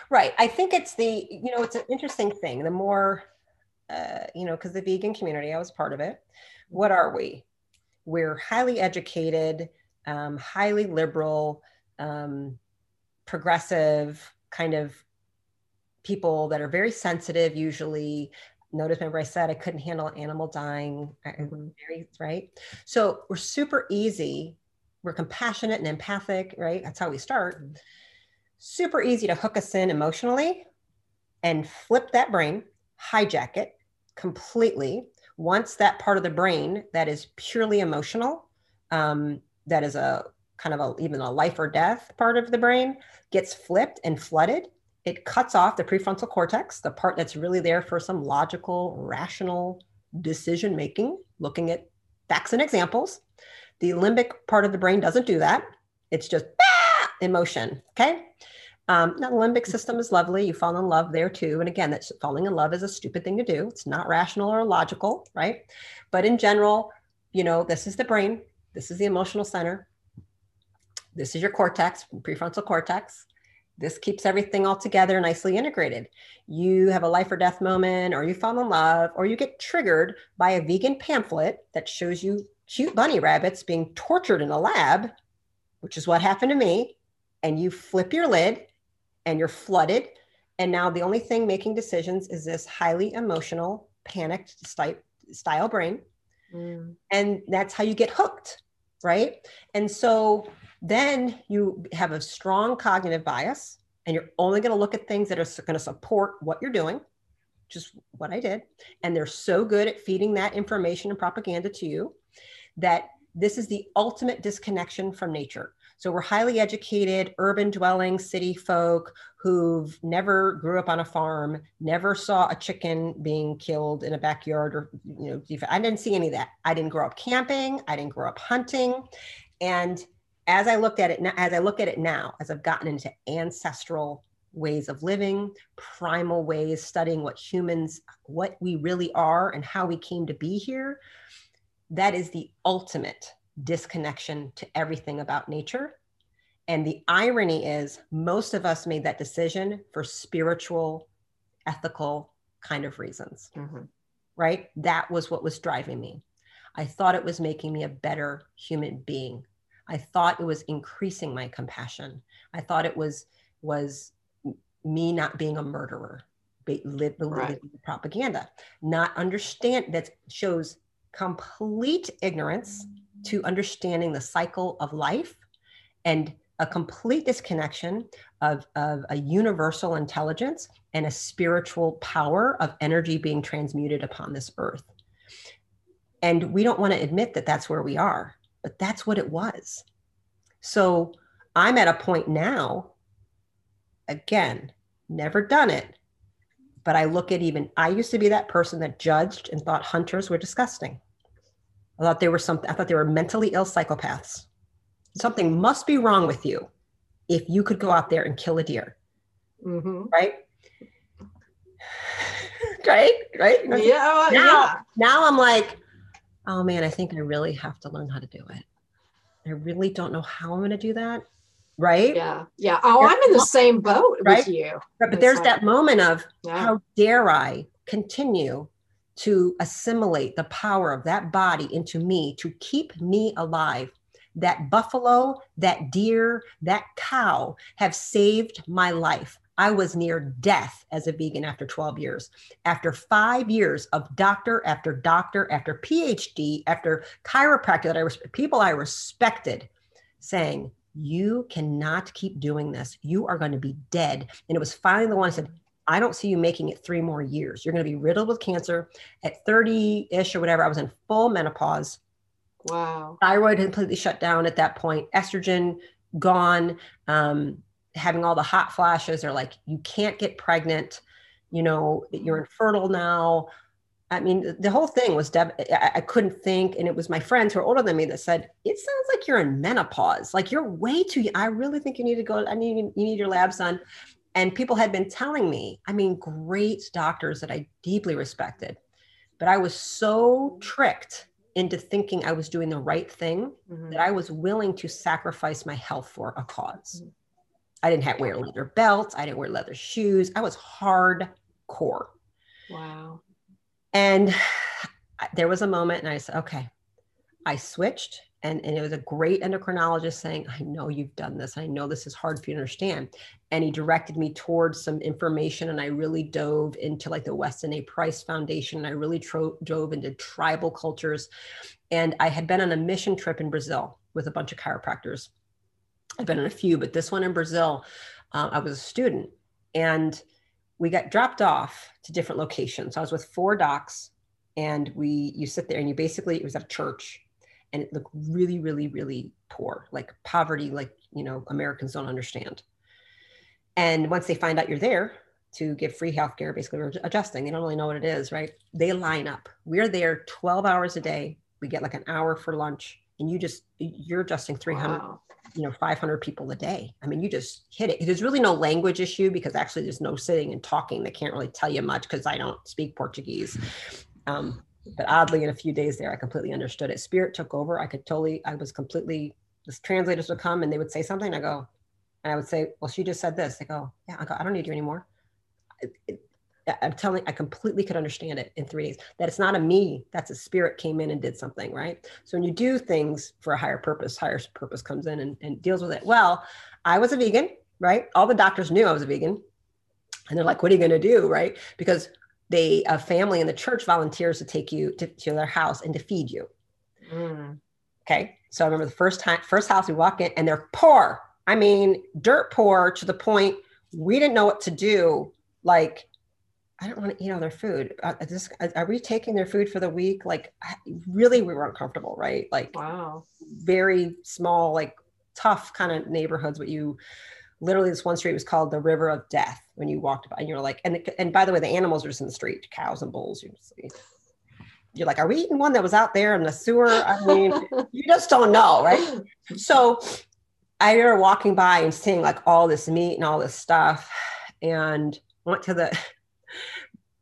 Right. I think it's the, you know, it's an interesting thing. The more, uh, you know, because the vegan community, I was part of it. What are we? We're highly educated, um, highly liberal, um, progressive, kind of people that are very sensitive usually notice remember i said i couldn't handle animal dying mm-hmm. very right so we're super easy we're compassionate and empathic right that's how we start mm-hmm. super easy to hook us in emotionally and flip that brain hijack it completely once that part of the brain that is purely emotional um, that is a kind of a even a life or death part of the brain gets flipped and flooded it cuts off the prefrontal cortex, the part that's really there for some logical, rational decision making, looking at facts and examples. The limbic part of the brain doesn't do that. It's just ah, emotion. Okay. Um, now, the limbic system is lovely. You fall in love there too. And again, that's falling in love is a stupid thing to do. It's not rational or logical, right? But in general, you know, this is the brain, this is the emotional center, this is your cortex, prefrontal cortex. This keeps everything all together, nicely integrated. You have a life or death moment, or you fall in love, or you get triggered by a vegan pamphlet that shows you cute bunny rabbits being tortured in a lab, which is what happened to me. And you flip your lid and you're flooded. And now the only thing making decisions is this highly emotional, panicked style brain. Mm. And that's how you get hooked, right? And so then you have a strong cognitive bias and you're only going to look at things that are going to support what you're doing, just what I did. And they're so good at feeding that information and propaganda to you that this is the ultimate disconnection from nature. So we're highly educated, urban dwelling city folk who've never grew up on a farm, never saw a chicken being killed in a backyard or, you know, I didn't see any of that. I didn't grow up camping. I didn't grow up hunting. And as I looked at it, as I look at it now, as I've gotten into ancestral ways of living, primal ways, studying what humans, what we really are and how we came to be here, that is the ultimate disconnection to everything about nature. And the irony is, most of us made that decision for spiritual, ethical kind of reasons, mm-hmm. right? That was what was driving me. I thought it was making me a better human being. I thought it was increasing my compassion. I thought it was was me not being a murderer, right. propaganda, not understand that shows complete ignorance to understanding the cycle of life and a complete disconnection of, of a universal intelligence and a spiritual power of energy being transmuted upon this earth. And we don't want to admit that that's where we are, but that's what it was. So I'm at a point now, again, never done it, but I look at even, I used to be that person that judged and thought hunters were disgusting. I thought they were something, I thought they were mentally ill psychopaths. Something must be wrong with you if you could go out there and kill a deer. Mm-hmm. Right? [sighs] right? Right? Yeah. Now, yeah. now I'm like, oh man, I think I really have to learn how to do it. I really don't know how I'm going to do that. Right? Yeah. Yeah. Oh, I'm in the same boat right? with you. Right, but there's like, that moment of yeah. how dare I continue to assimilate the power of that body into me to keep me alive. That buffalo, that deer, that cow have saved my life. I was near death as a vegan after 12 years. After five years of doctor after doctor after PhD, after chiropractor that I was people I respected saying, you cannot keep doing this. You are going to be dead. And it was finally the one I said, I don't see you making it three more years. You're going to be riddled with cancer at 30 ish or whatever. I was in full menopause. Wow. Thyroid completely shut down at that point. Estrogen gone. Um, having all the hot flashes. They're like, you can't get pregnant. You know, that you're infertile now. I mean, the whole thing was, deb- I, I couldn't think. And it was my friends who are older than me that said, it sounds like you're in menopause. Like you're way too, I really think you need to go, I need, you need your labs done. And people had been telling me, I mean, great doctors that I deeply respected, but I was so tricked into thinking I was doing the right thing mm-hmm. that I was willing to sacrifice my health for a because mm-hmm. I didn't have wear leather belts, I didn't wear leather shoes. I was hardcore. Wow. And there was a moment and I said, okay, I switched and, and it was a great endocrinologist saying, I know you've done this. I know this is hard for you to understand. And he directed me towards some information. And I really dove into like the Weston A. Price Foundation. And I really tro- dove into tribal cultures. And I had been on a mission trip in Brazil with a bunch of chiropractors. I've been on a few, but this one in Brazil, uh, I was a student. And we got dropped off to different locations. So I was with four docs and we you sit there and you basically it was at a church and it looked really, really, really poor, like poverty, like, you know, Americans don't understand. And once they find out you're there to give free healthcare, basically we're adjusting, they don't really know what it is, right? They line up. We're there 12 hours a day. We get like an hour for lunch and you just you're adjusting 300 Wow. you know 500 people a day. I mean you just hit it. There's really no language issue because actually there's no sitting and talking. They can't really tell you much because i don't speak portuguese. Um, but oddly in a few days there i completely understood it. Spirit took over. I could totally i was completely the translators would come and they would say something i go and i would say well she just said this. They go yeah. I go i don't need you anymore. It- it- i'm telling i completely could understand it in three days that it's not a me that's a spirit came in and did something right so when you do things for a higher purpose higher purpose comes in and, and deals with it well i was a vegan right all the doctors knew i was a vegan and they're like what are you going to do right because they a family in the church volunteers to take you to, to their house and to feed you Mm. Okay. So I remember the first time, first house we walk in and they're poor. I mean, dirt poor to the point we didn't know what to do. Like, I don't want to eat all their food. Uh, are we taking their food for the week? Like, really, we were uncomfortable, right? Like, Wow. very small, like tough kind of neighborhoods. But you literally, this one street was called the River of Death when you walked by. And you're like, and and by the way, the animals are just in the street, cows and bulls. You see. You're like, are we eating one that was out there in the sewer? I mean, [laughs] you just don't know, right? So I remember walking by and seeing like all this meat and all this stuff, and went to the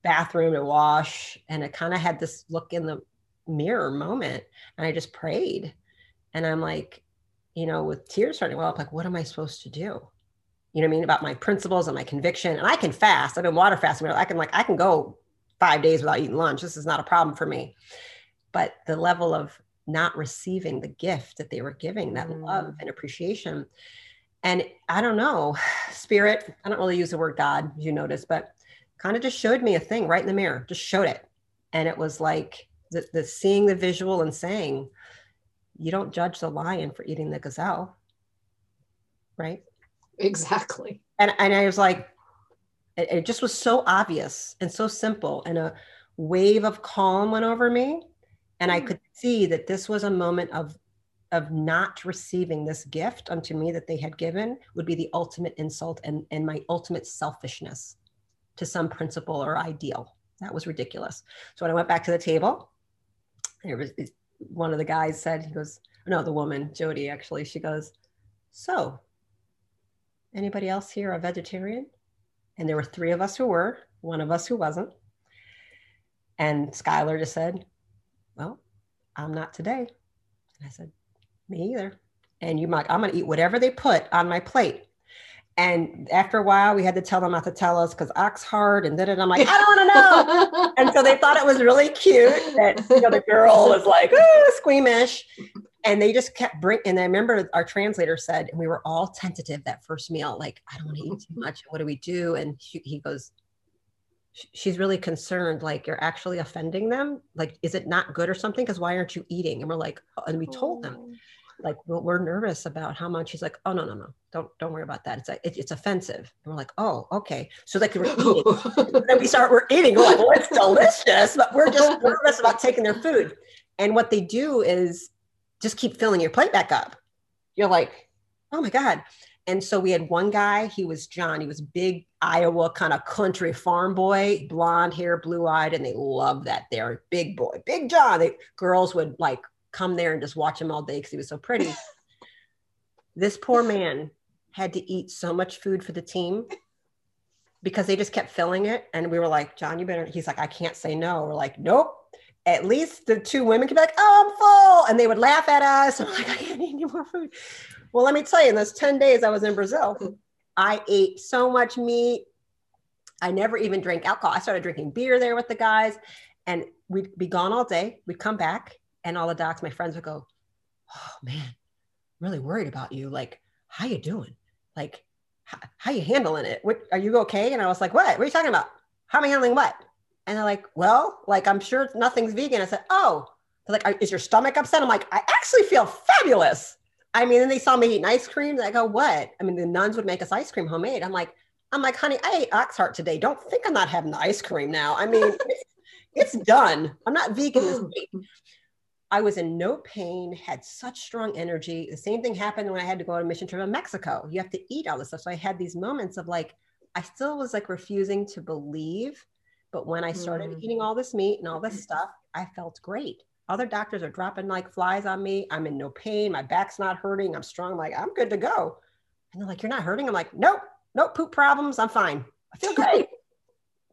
bathroom to wash, and I kind of had this look in the mirror moment, and I just prayed, and I'm like, you know, with tears starting to well up, like, what am I supposed to do? You know what I mean about my principles and my conviction, and I can fast. I've been water fasting. I can like I can go five days without eating lunch. This is not a problem for me. But the level of not receiving the gift that they were giving, that love Mm. and appreciation. And I don't know, [sighs] spirit, I don't really use the word God, you notice, but kind of just showed me a thing right in the mirror, just showed it. And it was like the, the seeing the visual and saying, you don't judge the lion for eating the gazelle. Right. Exactly. And, and I was like, it, it just was so obvious and so simple. And a wave of calm went over me. And I Hmm. could see that this was a moment of of not receiving this gift unto me that they had given would be the ultimate insult and, and my ultimate selfishness to some principle or ideal. That was ridiculous. So when I went back to the table, there was one of the guys said, he goes, no, the woman, Jody, actually, she goes, so anybody else here a vegetarian? And there were three of us who were, one of us who wasn't. And Skylar just said, well, I'm not today. And I said, me either. And you might, I'm going to eat whatever they put on my plate. And after a while, we had to tell them not to tell us because ox hard and then it. I'm like, I don't want to know. [laughs] and so they thought it was really cute that you know the girl was like oh, squeamish. And they just kept bring and i remember our translator said and we were all tentative that first meal like i don't want to eat too much. What do we do? And she, he goes she's really concerned like you're actually offending them? Like is it not good or something? Because why aren't you eating? And we're like oh, and we told them oh. Like we're nervous about how much he's like oh no no no don't don't worry about that. It's like it, it's offensive. And we're like oh okay. So like we're eating then we start we're eating. We're like well it's delicious. But we're just nervous about taking their food. And what they do is just keep filling your plate back up. You're like oh my god. And so we had one guy he was john. He was big iowa kind of country farm boy blonde hair blue eyed and they love that. There big boy big john. They, girls would like come there and just watch him all day because he was so pretty [laughs] this poor man had to eat so much food for the team because they just kept filling it. And we were like, John, you better. He's like, I can't say no. We're like, nope. At least the two women could be like, oh, I'm full. And they would laugh at us. [laughs] I'm like, I can't eat any more food. Well, let me tell you, in those 10 days I was in Brazil, I ate so much meat. I never even drank alcohol. I started drinking beer there with the guys, and we'd be gone all day. We'd come back, and all the docs, my friends would go, "Oh man, I'm really worried about you. Like, how you doing? Like, how, how you handling it? What are you okay?" And I was like, "What? What are you talking about? How am I handling what?" And they're like, "Well, like I'm sure nothing's vegan." I said, "Oh." They're like, "Is your stomach upset?" I'm like, "I actually feel fabulous." I mean, then they saw me eating ice cream. They go, oh, "What?" I mean, the nuns would make us ice cream homemade. I'm like, I'm like, honey, I ate ox heart today. Don't think I'm not having the ice cream now. I mean, [laughs] it's, it's done. I'm not vegan this [laughs] week. I was in no pain, had such strong energy. The same thing happened when I had to go on a mission trip in Mexico. You have to eat all this stuff. So I had these moments of like, I still was like refusing to believe. But when I started Mm. eating all this meat and all this stuff, I felt great. Other doctors are dropping like flies on me. I'm in no pain. My back's not hurting. I'm strong. I'm like, I'm good to go. And they're like, You're not hurting? I'm like, Nope, nope, poop problems. I'm fine. I feel [laughs] great.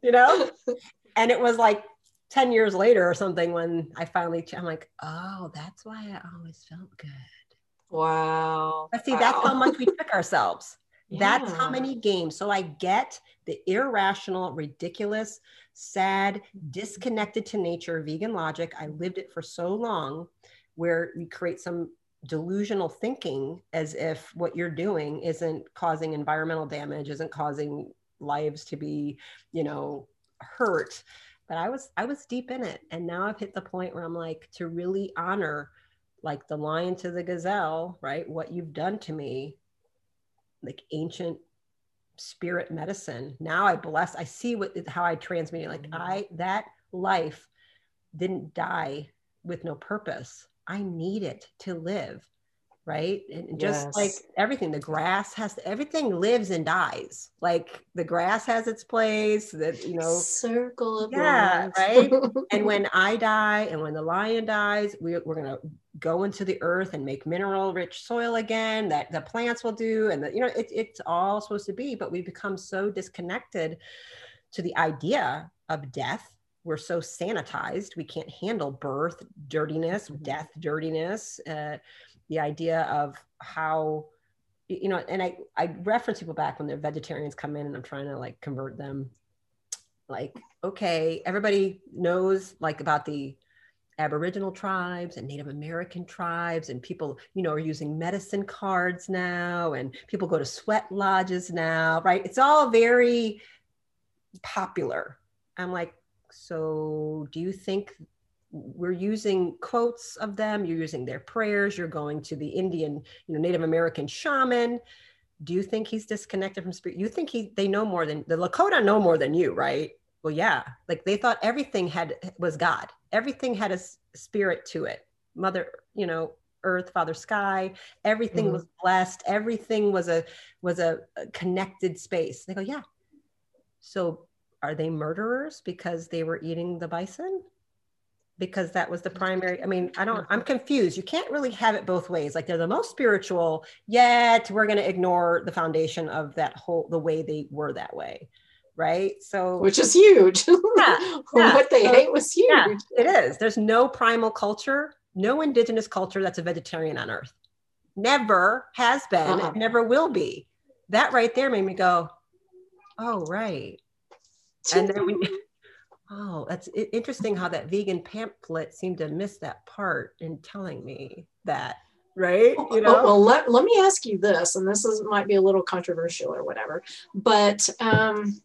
you know? [laughs] And it was like 10 years later or something when I finally, I'm like, Oh, that's why I always felt good. Wow. But see, wow. that's how much we trick ourselves. [laughs] That's how many games. So I get the irrational, ridiculous, sad, disconnected to nature vegan logic. I lived it for so long where you create some delusional thinking as if what you're doing isn't causing environmental damage, isn't causing lives to be, you know, hurt. But I was I was deep in it. And now I've hit the point where I'm like to really honor like the lion to the gazelle, right? What you've done to me like ancient spirit medicine. Now I bless, I see what how I transmit it. Like Mhm. I that life didn't die with no purpose. I need it to live. Right. And just like everything, the grass has everything lives and dies. Like the grass has its place, that you know, circle of Yeah, life. right? and [laughs] when I die and when the lion dies, we, we're going to go into the earth and make mineral rich soil again that the plants will do. And, the, you know, it, it's all supposed to be, but we become so disconnected to the idea of death. We're so sanitized. We can't handle birth, dirtiness, Mhm. death, dirtiness, uh, the idea of how, you know, and I, I reference people back when they're vegetarians come in and I'm trying to like convert them. Like okay everybody knows like about the aboriginal tribes and native american tribes and people you know are using medicine cards now and people go to sweat lodges now right? It's all very popular. I'm like so do you think we're using quotes of them you're using their prayers you're going to the indian you know native american shaman. Do you think he's disconnected from spirit? You think he they know more than the lakota know more than you right? Well yeah like they thought everything had was god. Everything had a spirit to it. Mother you know earth father sky everything Mhm. was blessed. Everything was a was a, a connected space. They go yeah. So are they murderers because they were eating the bison because that was the primary i mean i don't i'm confused you can't really have it both ways like they're the most spiritual yet we're going to ignore the foundation of that whole the way they were that way right so which is huge. [laughs] yeah. what they So- ate was huge. yeah it is there's no primal culture no indigenous culture that's a vegetarian on earth never has been Uh-uh. never will be that right there made me go oh right and then we [laughs] oh that's interesting how that vegan pamphlet seemed to miss that part in telling me that right? You Oh, know? well, let, let me ask you this, and this is might be a little controversial or whatever, but um,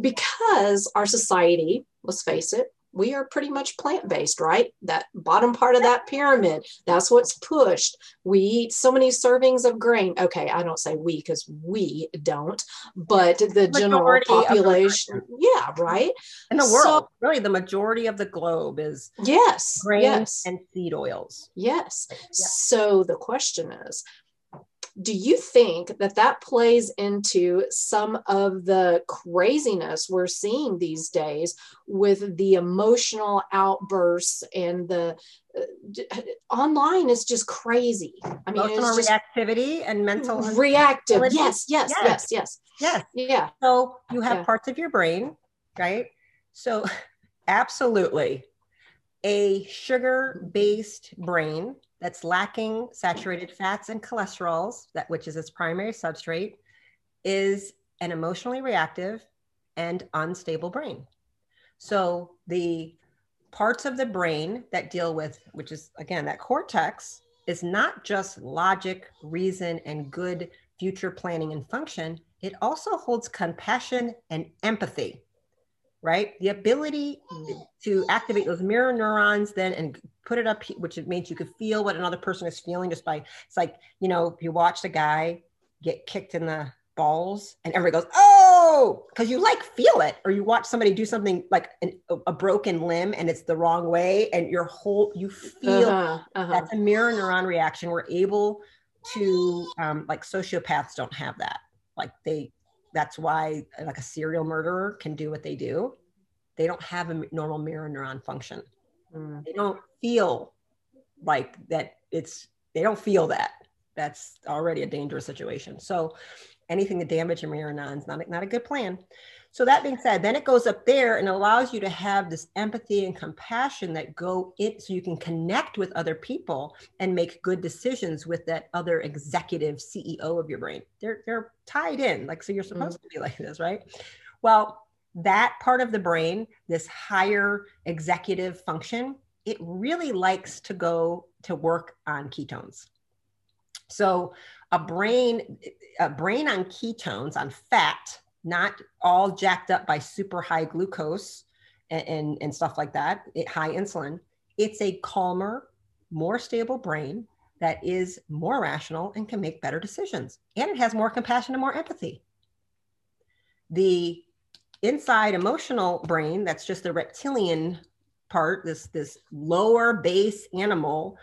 because our society, let's face it, we are pretty much plant based, right? That bottom part of that pyramid, that's what's pushed. We eat so many servings of grain. Okay, I don't say we because we don't, but the general of the population, yeah, right? in the so- world really the majority of the globe is Yes, grains yes. and seed oils Yes. So the question is do you think that that plays into some of the craziness we're seeing these days with the emotional outbursts and the uh, online is just crazy. I mean emotional reactivity and mental reactive. yes yes Yes. yes yes. Yeah. So you have parts of your brain, right? So [laughs] absolutely a sugar-based brain that's lacking saturated fats and cholesterols, that which is its primary substrate, is an emotionally reactive and unstable brain. So the parts of the brain that deal with, which is again that cortex, is not just logic, reason, and good future planning and function. It also holds compassion and empathy, right? The ability to activate those mirror neurons then and put it up, which it means you could feel what another person is feeling just by, it's like, you know, if you watch the guy get kicked in the balls and everybody goes, oh, because you like feel it, or you watch somebody do something like an, a broken limb and it's the wrong way and your whole, you feel uh-huh, uh-huh. that's a mirror neuron reaction. We're able to, um, like sociopaths don't have that. Like they, that's why like a serial murderer can do what they do. They don't have a normal mirror neuron function. Mm. They don't feel like that it's they don't feel that. That's already a dangerous situation. So anything to damage your mirror neuron is not, not a good plan. So that being said, then it goes up there and allows you to have this empathy and compassion that go in so you can connect with other people and make good decisions with that other executive CEO of your brain. They're they're tied in. Like so you're supposed mm-hmm. to be like this, right? Well, that part of the brain, this higher executive function, it really likes to go to work on ketones. So a brain a brain on ketones on fat not all jacked up by super high glucose and, and, and stuff like that, it, high insulin. It's a calmer, more stable brain that is more rational and can make better decisions. And it has more compassion and more empathy. The inside emotional brain, that's just the reptilian part, this, this lower base animal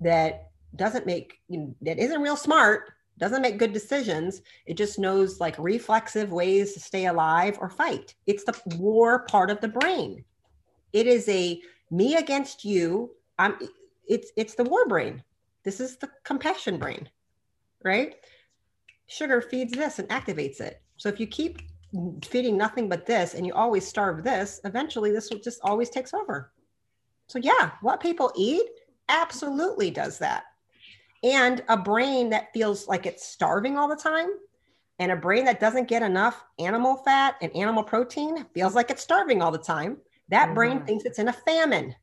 that doesn't make, you know, that isn't real smart, doesn't make good decisions. It just knows like reflexive ways to stay alive or fight. It's the war part of the brain. It is a me against you. I'm it's it's the war brain. This is the compassion brain, right? Sugar feeds this and activates it. So if you keep feeding nothing but this and you always starve this, eventually this will just always takes over. So yeah, what people eat absolutely does that and a brain that feels like it's starving all the time and a brain that doesn't get enough animal fat and animal protein feels like it's starving all the time. That mm-hmm. brain thinks it's in a famine.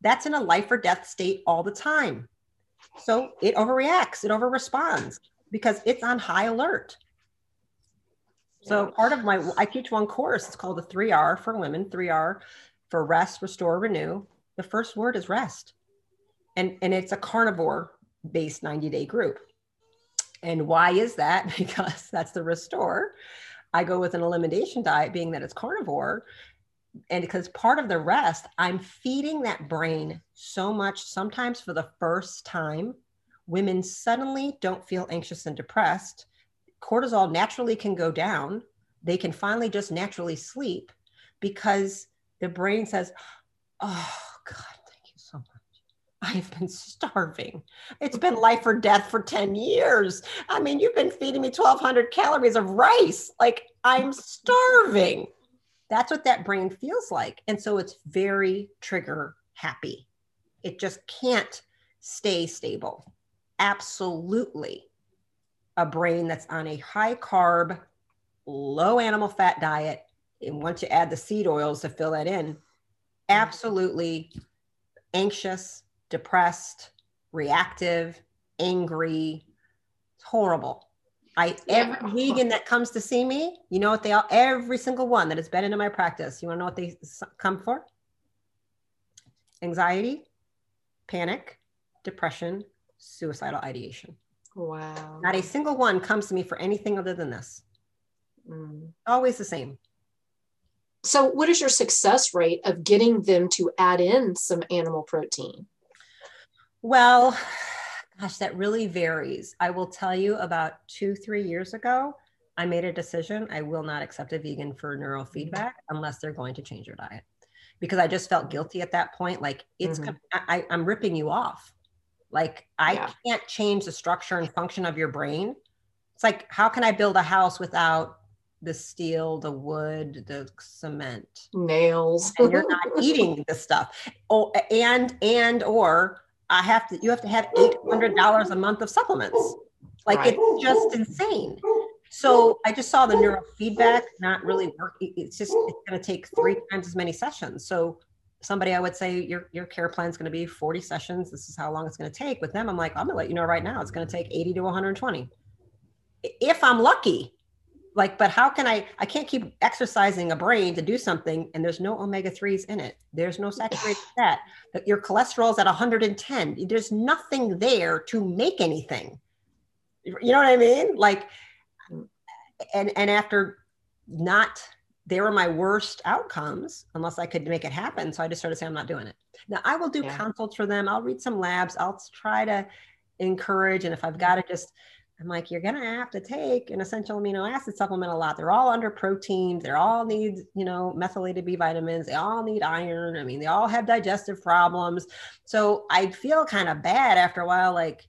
That's in a life or death state all the time. So it overreacts it overresponds because it's on high alert. So part of my i teach one course it's called the 3r for women 3r for rest restore renew. The first word is rest. And and it's a carnivore based 90 day group. And why is that? [laughs] Because that's the restore. I go with an elimination diet, being that it's carnivore. And because part of the rest, I'm feeding that brain so much, sometimes for the first time, women suddenly don't feel anxious and depressed. Cortisol naturally can go down. They can finally just naturally sleep because the brain says, Oh, God, I've been starving. It's been life or death for 10 years. I mean, you've been feeding me 1,200 calories of rice. Like, I'm starving. That's what that brain feels like. And so it's very trigger happy. It just can't stay stable. Absolutely. A brain that's on a high carb, low animal fat diet. And once you add the seed oils to fill that in, absolutely anxious, depressed, reactive, angry. It's horrible. I every yeah. vegan that comes to see me, you know what they all every single one that has been into my practice. You want to know what they come for? Anxiety, panic, depression, suicidal ideation. Wow. Not a single one comes to me for anything other than this. Mm. Always the same. So, what is your success rate of getting them to add in some animal protein? Well, [sighs] gosh, that really varies. I will tell you about two, three years ago, I made a decision. I will not accept a vegan for neurofeedback unless they're going to change their diet because I just felt guilty at that point. Like it's, mm-hmm. I, am ripping you off. Like I yeah. can't change the structure and function of your brain. It's like, how can I build a house without the steel, the wood, the cement, nails, and you're not eating the stuff. Oh, and and or I have to, you have to have $800 a month of supplements. Like right. it's just insane. So I just saw the neurofeedback not really work. It's just, it's going to take three times as many sessions. So somebody I would say your, your care plan is going to be 40 sessions. This is how long it's going to take with them. I'm like, I'm gonna let you know right now, it's going to take 80 to 120. If I'm lucky, like but how can i i can't keep exercising a brain to do something and there's no omega-3s in it. There's no saturated fat. Your cholesterol's at 110 there's nothing there to make anything. You know what i mean? Like and and after not they were my worst outcomes unless i could make it happen. So i just started saying i'm not doing it. Now i will do yeah. consults for them. I'll read some labs. I'll try to encourage. And if i've got to just I'm like, you're gonna have to take an essential amino acid supplement a lot. They're all under proteins. They all need, you know, methylated B vitamins. They all need iron. I mean, they all have digestive problems. So I feel kind of bad after a while, like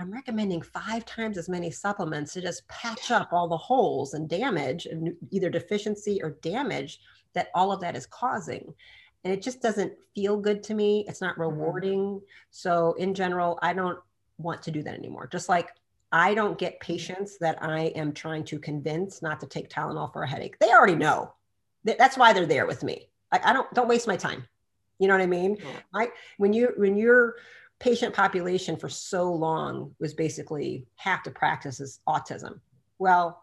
I'm recommending five times as many supplements to just patch up all the holes and damage and either deficiency or damage that all of that is causing. And it just doesn't feel good to me. It's not mm-hmm. rewarding. So, in general, I don't want to do that anymore. Just like I don't get patients that I am trying to convince not to take Tylenol for a headache. They already know. That's why they're there with me. I, I don't don't waste my time. You know what I mean? Yeah. When you when you're patient population for so long was basically half the practice is autism. Well,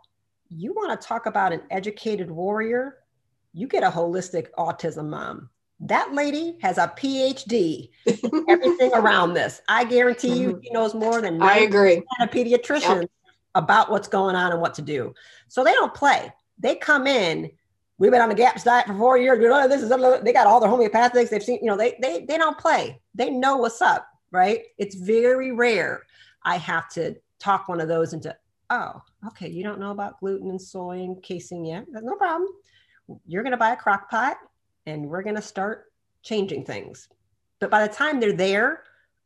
you want to talk about an educated warrior, you get a holistic autism mom. That lady has a PhD, [laughs] everything around this. I guarantee you, mm-hmm. she knows more than I agree. A pediatrician yep. about what's going on and what to do. So they don't play. They come in. We've been on the GAPS diet for four years. This is they got all their homeopathics. They've seen, you know, they they they don't play. They know what's up right? It's very rare I have to talk one of those into, oh, okay, you don't know about gluten and soy and casein yet. No problem. You're going to buy a crock pot and we're going to start changing things. But by the time they're there,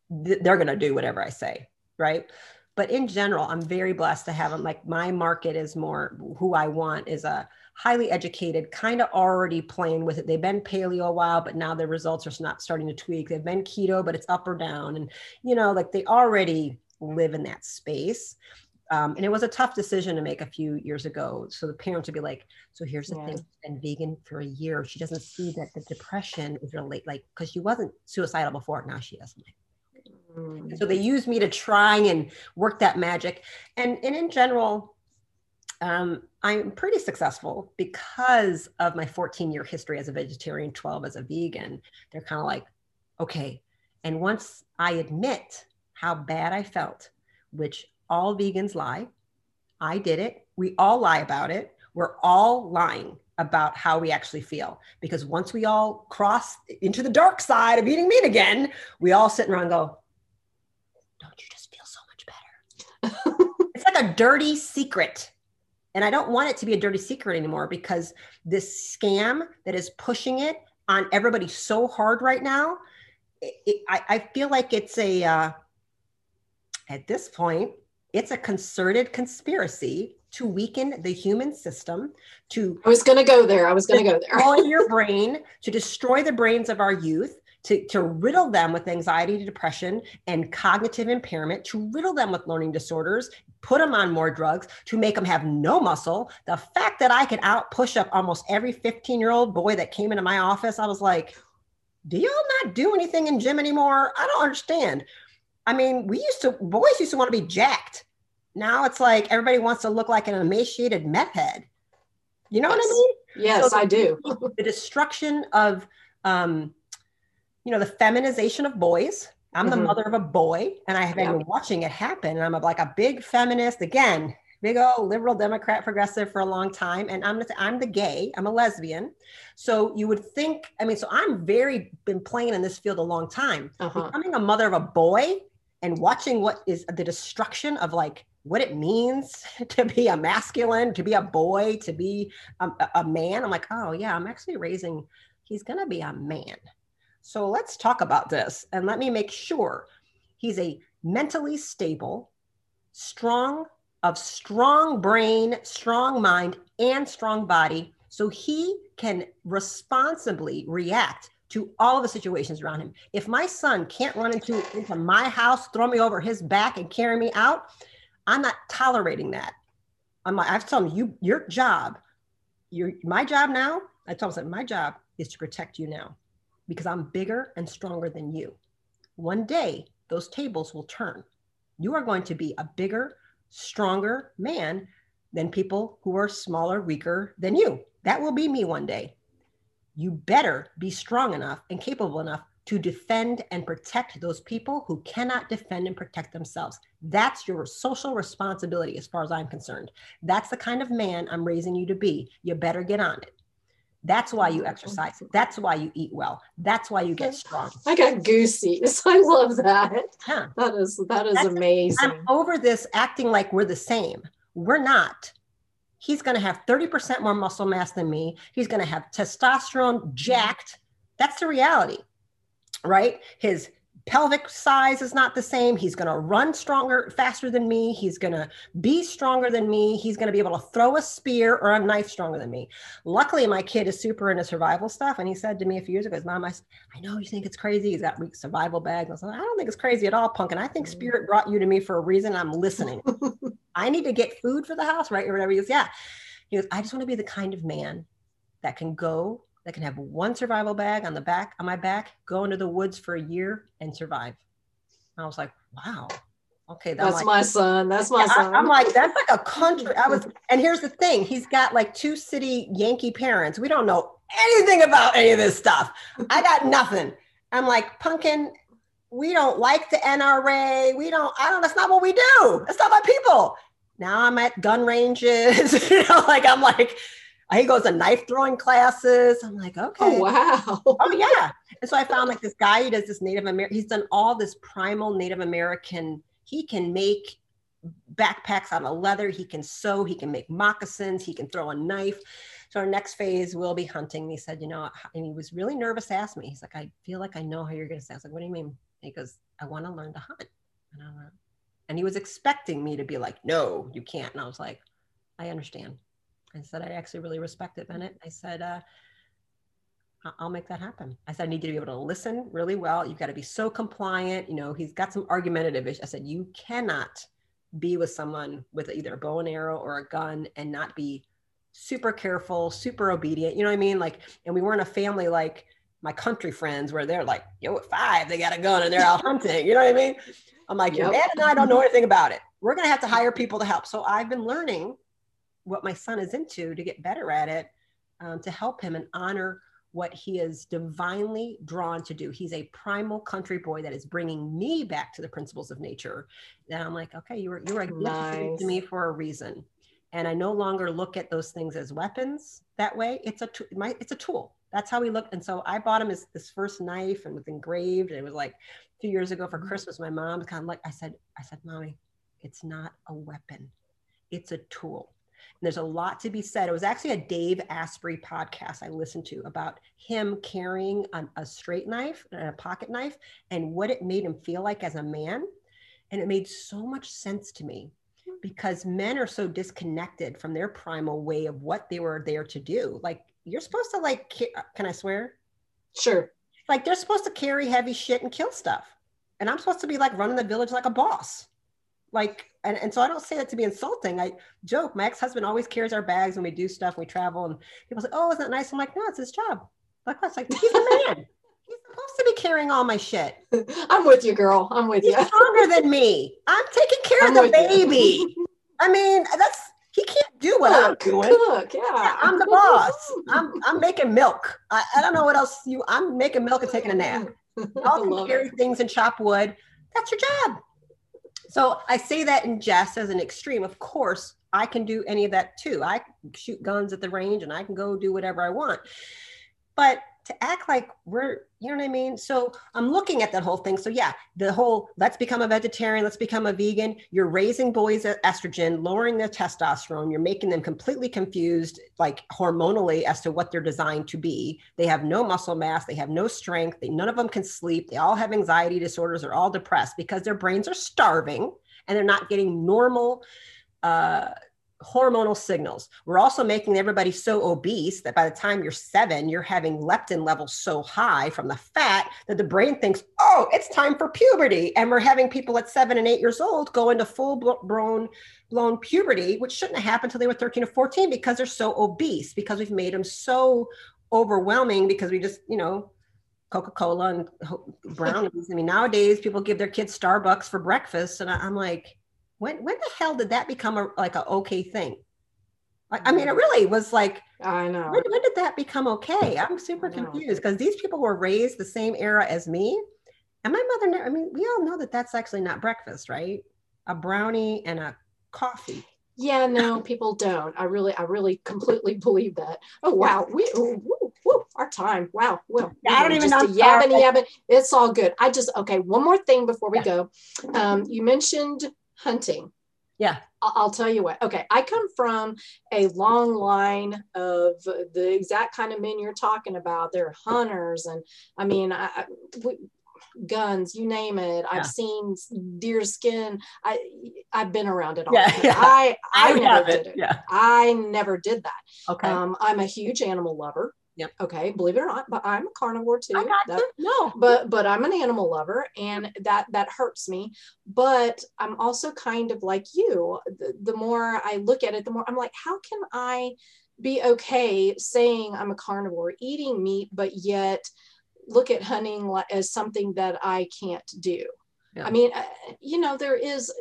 they're going to do whatever I say, right? But in general, I'm very blessed to have them. Like my market is more who I want is a highly educated, kind of already playing with it. They've been paleo a while, but now their results are not starting to tweak. They've been keto, but it's up or down. And, you know, like they already live in that space. Um, and it was a tough decision to make a few years ago. So the parents would be like, so here's the yeah. thing, she's been vegan for a year. She doesn't see that the depression is related, like, because she wasn't suicidal before. Now she is. Mm. So they used me to try and work that magic. And, and in general, um, I'm pretty successful because of my 14 year history as a vegetarian, 12 as a vegan. They're kind of like, okay. And once I admit how bad I felt, which all vegans lie, I did it. We all lie about it. We're all lying about how we actually feel because once we all cross into the dark side of eating meat again, we all sit around and go, don't you just feel so much better? [laughs] it's like a dirty secret and I don't want it to be a dirty secret anymore because this scam that is pushing it on everybody so hard right now, it, it, I, I, feel like it's a, uh, at this point, it's a concerted conspiracy to weaken the human system, to I was going to go there. I was going to go there. destroy your [laughs] brain, to destroy the brains of our youth, to, to riddle them with anxiety, depression, and cognitive impairment, to riddle them with learning disorders, put them on more drugs, to make them have no muscle. The fact that I could out push up almost every 15 year old boy that came into my office, I was like, do y'all not do anything in gym anymore? I don't understand. I mean, we used to, boys used to want to be jacked. Now it's like everybody wants to look like an emaciated meth head. You know yes. what I mean? Yes, so the, I do. [laughs] the destruction of, um, you know, the feminization of boys. I'm mm-hmm. the mother of a boy, and I have yeah. been watching it happen. And I'm like a big feminist again, big old liberal Democrat progressive for a long time. And I'm I'm the gay. I'm a lesbian. So you would think. I mean, so I'm very been playing in this field a long time. Uh-huh. Becoming a mother of a boy and watching what is the destruction of like what it means [laughs] to be a masculine, to be a boy, to be um, a, a man. I'm like, oh yeah, I'm actually raising. He's gonna be a man so let's talk about this and let me make sure he's a mentally stable, strong, of strong brain, strong mind, and strong body. So he can responsibly react to all the situations around him. If my son can't run into, into my house, throw me over his back and carry me out, I'm not tolerating that. I'm like, I've told him, you, your job, your, my job now, I told him, my job is to protect you now because I'm bigger and stronger than you. One day, those tables will turn. You are going to be a bigger, stronger man than people who are smaller, weaker than you. That will be me one day. You better be strong enough and capable enough to defend and protect those people who cannot defend and protect themselves. That's your social responsibility, as far as I'm concerned. That's the kind of man I'm raising you to be. You better get on it. That's why you exercise. That's why you eat well. That's why you get strong. I got goosies. [laughs] I love that. Huh. That is that is That's- amazing. I'm over this acting like we're the same. We're not. He's going to have 30% more muscle mass than me. He's going to have testosterone jacked. That's the reality, right? His pelvic size is not the same. He's going to run stronger, faster than me. He's going to be stronger than me. He's going to be able to throw a spear or a knife stronger than me. Luckily, my kid is super into survival stuff. And he said to me a few years ago, his mom, I, I know you think it's crazy. He's got weak survival bags. I said, I don't think it's crazy at all, punk. And I think mm. spirit brought you to me for a reason. I'm listening. [laughs] I need to get food for the house, right? Or whatever. He goes, yeah. He goes, I just want to be the kind of man that can go, that can have one survival bag on the back, on my back, go into the woods for a year and survive. I was like, wow. Okay. That's like, my son. That's my I- son. I'm like, that's like a country. I was, and here's the thing: he's got like two city Yankee parents. We don't know anything about any of this stuff. I got nothing. I'm like, pumpkin. We don't like the NRA. We don't. I don't. That's not what we do. That's not my people. Now I'm at gun ranges. [laughs] you know, like I'm like, he goes to knife throwing classes. I'm like, oh, okay. oh wow. Oh yeah. [laughs] And so I found like this guy who does this Native American. He's done all this primal Native American. He can make backpacks out of leather. He can sew. He can make moccasins. He can throw a knife. So our next phase will be hunting. And he said, you know, and he was really nervous. to Ask me. He's like, I feel like I know how you're going to say. I was like, what do you mean? And he goes, I want to learn to hunt. And went, and he was expecting me to be like, no, you can't. And I was like, I understand. I said, I actually really respect it, Bennett. I said, uh, I'll make that happen. I said, I need you to be able to listen really well. You've got to be so compliant. You know, he's got some argumentative issues. I said, you cannot be with someone with either a bow and arrow or a gun and not be super careful, super obedient. You know what I mean? Like, and we weren't a family like my country friends where they're like, yo, at five, they got a gun and they're out hunting. You know what I mean? I'm like, your Yep. dad and I don't know anything about it. We're going to have to hire people to help. So I've been learning what my son is into to get better at it, um, to help him and honor what he is divinely drawn to do. He's a primal country boy that is bringing me back to the principles of nature. And I'm like, okay, you were you were a Nice. to me for a reason, and I no longer look at those things as weapons that way. It's a t- my, it's a tool. That's how we look. And so I bought him his this first knife and was engraved. And it was like a few years ago for Christmas. My mom kind of like I said, I said, mommy, it's not a weapon. It's a tool. There's a lot to be said. It was actually a Dave Asprey podcast I listened to about him carrying a, a straight knife and a pocket knife and what it made him feel like as a man. And it made so much sense to me because men are so disconnected from their primal way of what they were there to do. Like you're supposed to like, uh, can I swear? Sure. Like they're supposed to carry heavy shit and kill stuff. And I'm supposed to be like running the village like a boss. Like, and, and so I don't say that to be insulting. I joke, my ex-husband always carries our bags when we do stuff, we travel, and people say, Oh, isn't that nice? I'm like, no, it's his job. Like, what's like he's a man. [laughs] he's supposed to be carrying all my shit. [laughs] I'm with you, girl. I'm with you. He's you. stronger than me. I'm taking care [laughs] I'm of the you. baby. I mean, that's he can't do what I'm doing. cook, yeah. Yeah, I'm the boss. I'm I'm making milk. I, I don't know what else you. I'm making milk and taking a nap. I Y'all carry it. things and chop wood. That's your job. So I say that in jest as an extreme. Of course, I can do any of that too. I shoot guns at the range and I can go do whatever I want. But to act like we're, you know what I mean? So I'm looking at that whole thing. So yeah, the whole let's become a vegetarian, let's become a vegan. You're raising boys estrogen, lowering their testosterone. You're making them completely confused, like hormonally, as to what they're designed to be. They have no muscle mass, they have no strength, they, none of them can sleep. They all have anxiety disorders, they're all depressed because their brains are starving and they're not getting normal uh, hormonal signals. We're also making everybody so obese that by the time you're seven, you're having leptin levels so high from the fat that the brain thinks, oh, it's time for puberty. And we're having people at seven and eight years old go into full blown blown puberty, which shouldn't have happened until they were 13 or 14 because they're so obese, because we've made them so overwhelming because we just, you know, Coca-Cola and brownies. I mean, nowadays people give their kids Starbucks for breakfast. And I'm like, when when the hell did that become a like a okay thing? Like, I mean, it really was like, I know. when, when did that become okay? I'm super confused because these people were raised the same era as me. And my mother, I mean, we all know that that's actually not breakfast, right? A brownie and a coffee. Yeah, no, [laughs] people don't. I really, I really completely believe that. Oh wow, we ooh, woo, our time. Wow, well, I don't even know. a yabbing, yabbing. It's all good. I just okay. One more thing before we go. Um, you mentioned hunting. Yeah. I- I'll tell you what. Okay, I come from a long line of the exact kind of men you're talking about. They're hunters, and I mean, I, I- we, guns, you name it. Yeah. I've seen deer skin. I I've been around it all. Yeah, yeah. I I, never have did it. Yeah. I never did that. Okay. Um, I'm a huge animal lover. Yep. Okay, believe it or not, but I'm a carnivore too. I got That-. No. but but i'm an animal lover and that that hurts me but i'm also kind of like you the, the more i look at it the more i'm like how can i be okay saying i'm a carnivore eating meat but yet look at hunting as something that i can't do Yeah. i mean uh, you know there is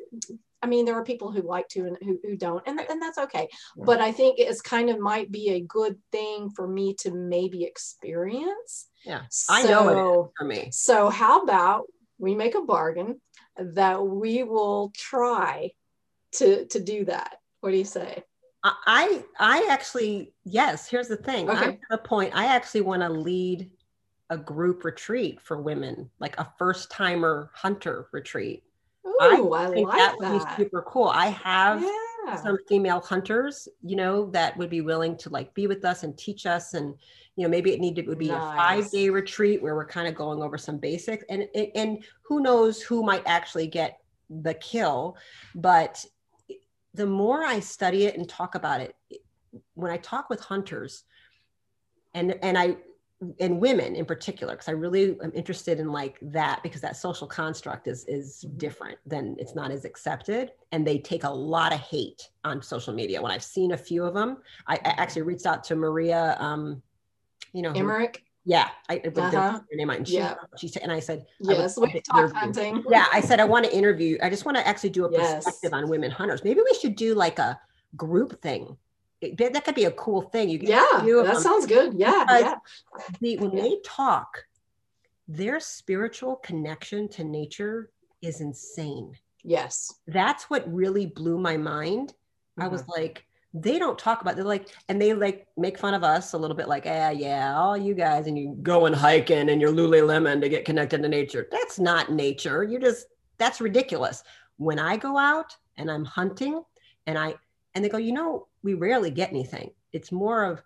I mean, there are people who like to and who, who don't, and, and that's okay. Yeah. But I think it's kind of might be a good thing for me to maybe experience. Yeah. I know it. So- For me. so how about we make a bargain that we will try to to do that? What do you say? I I actually yes. Here's the thing. I'm Okay. to the point. I actually want to lead a group retreat for women, like a first timer hunter retreat. Ooh, I, think like that would be super cool. I have Yeah. some female hunters, you know, that would be willing to like be with us and teach us. And, you know, maybe it needed, it would be a five day retreat where we're kind of going over some basics and, and, and who knows who might actually get the kill. But the more I study it and talk about it, when I talk with hunters and, and I, and women in particular because i really am interested in like that because that social construct is is different than it's not as accepted and they take a lot of hate on social media when i've seen a few of them i, I actually reached out to maria um you know who- Emmerich. yeah i I put Uh-huh. her name out and she, Yeah. she said and i said Yes, love we talk hunting. yeah i said i want to interview i just want to actually do a [laughs] Yes. perspective on women hunters maybe we should do like a group thing that could be a cool thing you Yeah, that them sounds good. Yeah, yeah. the, when Yeah. they talk, their spiritual connection to nature is insane. Yes. That's what really blew my mind. I was Mm-hmm. like, they don't talk about they're like, and they like make fun of us a little bit like, ah, yeah, all you guys, and you going hiking and your Lululemon to get connected to nature. That's not nature. You're just that's ridiculous. When I go out and I'm hunting and I and they go, you know, we rarely get anything. It's more of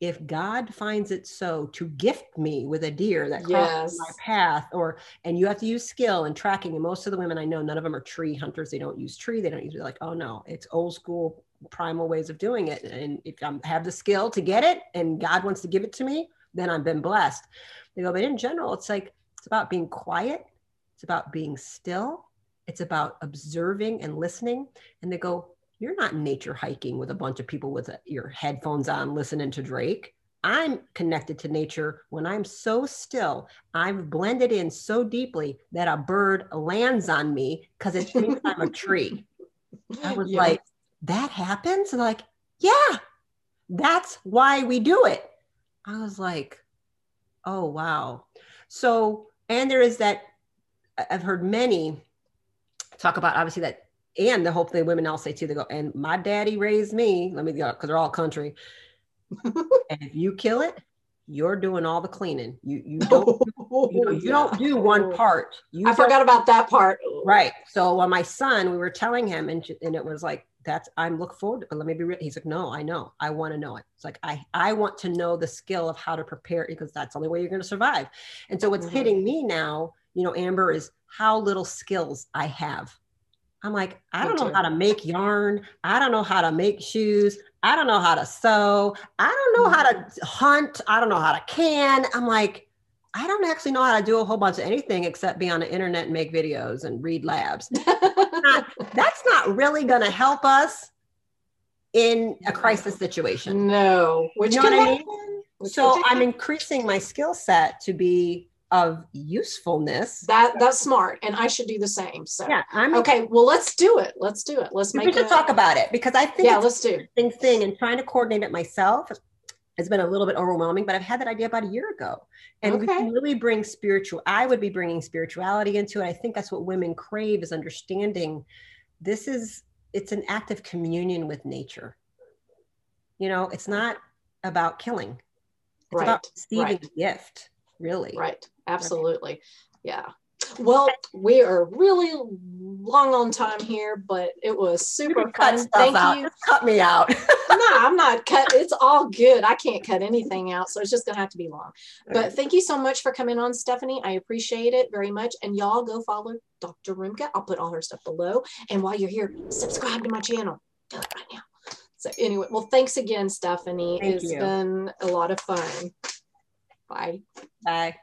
if God finds it so to gift me with a deer that crosses Yes. my path, or and you have to use skill and tracking. And most of the women I know, none of them are tree hunters. They don't use tree. They don't use like, oh no, it's old school primal ways of doing it. And if I have the skill to get it and God wants to give it to me, then I've been blessed. They go, but in general, it's like it's about being quiet, it's about being still, it's about observing and listening. And they go, you're not nature hiking with a bunch of people with a, your headphones on listening to Drake. I'm connected to nature when I'm so still. I've blended in so deeply that a bird lands on me because it thinks I'm a tree. I was Yeah. like, that happens? And like, yeah, that's why we do it. I was like, oh, wow. So, and there is that, I've heard many talk about obviously that, and the hope that women all say too, they go, and my daddy raised me, let me go, because they're all country. [laughs] and if you kill it, you're doing all the cleaning. You you [laughs] don't you, know, you don't do one part. You I forgot about that part. Right. So on my son, we were telling him, and, and it was like, that's I'm look forward. To, let me be real. He's like, no, I know. I want to know it. It's like I I want to know the skill of how to prepare because that's the only way you're going to survive. And so what's Mhm. hitting me now, you know, Amber, is how little skills I have. I'm like, I don't know how to make yarn. I don't know how to make shoes. I don't know how to sew. I don't know how to hunt. I don't know how to can. I'm like, I don't actually know how to do a whole bunch of anything except be on the internet and make videos and read labs. [laughs] That's not really going to help us in a crisis situation. no, which You know what I mean? which So I'm increasing my skill set to be of usefulness. that that's smart, and I should do the same. So Yeah, I'm okay, well let's do it. Let's do it. Let's We make should it. talk about it because I think Yeah, let's do. interesting thing and trying to coordinate it myself has been a little bit overwhelming, but I've had that idea about a year ago. And we can really bring spiritual, I would be bringing spirituality into it. I think that's what women crave is understanding this is it's an act of communion with nature. You know, it's not about killing. It's Right, about receiving right. a gift, really. Right. Absolutely. Yeah. Well, we are really long on time here, but it was super fun. stuff Thank out. you. [laughs] Cut me out. [laughs] no, I'm not cut. It's all good. I can't cut anything out, so it's just gonna have to be long. But thank you so much for coming on, Stephanie. I appreciate it very much. And y'all go follow Dr. Rimka. I'll put all her stuff below. And while you're here, subscribe to my channel. Do it right now. So anyway, well, thanks again, Stephanie. Thank It's you. been a lot of fun. Bye. Bye.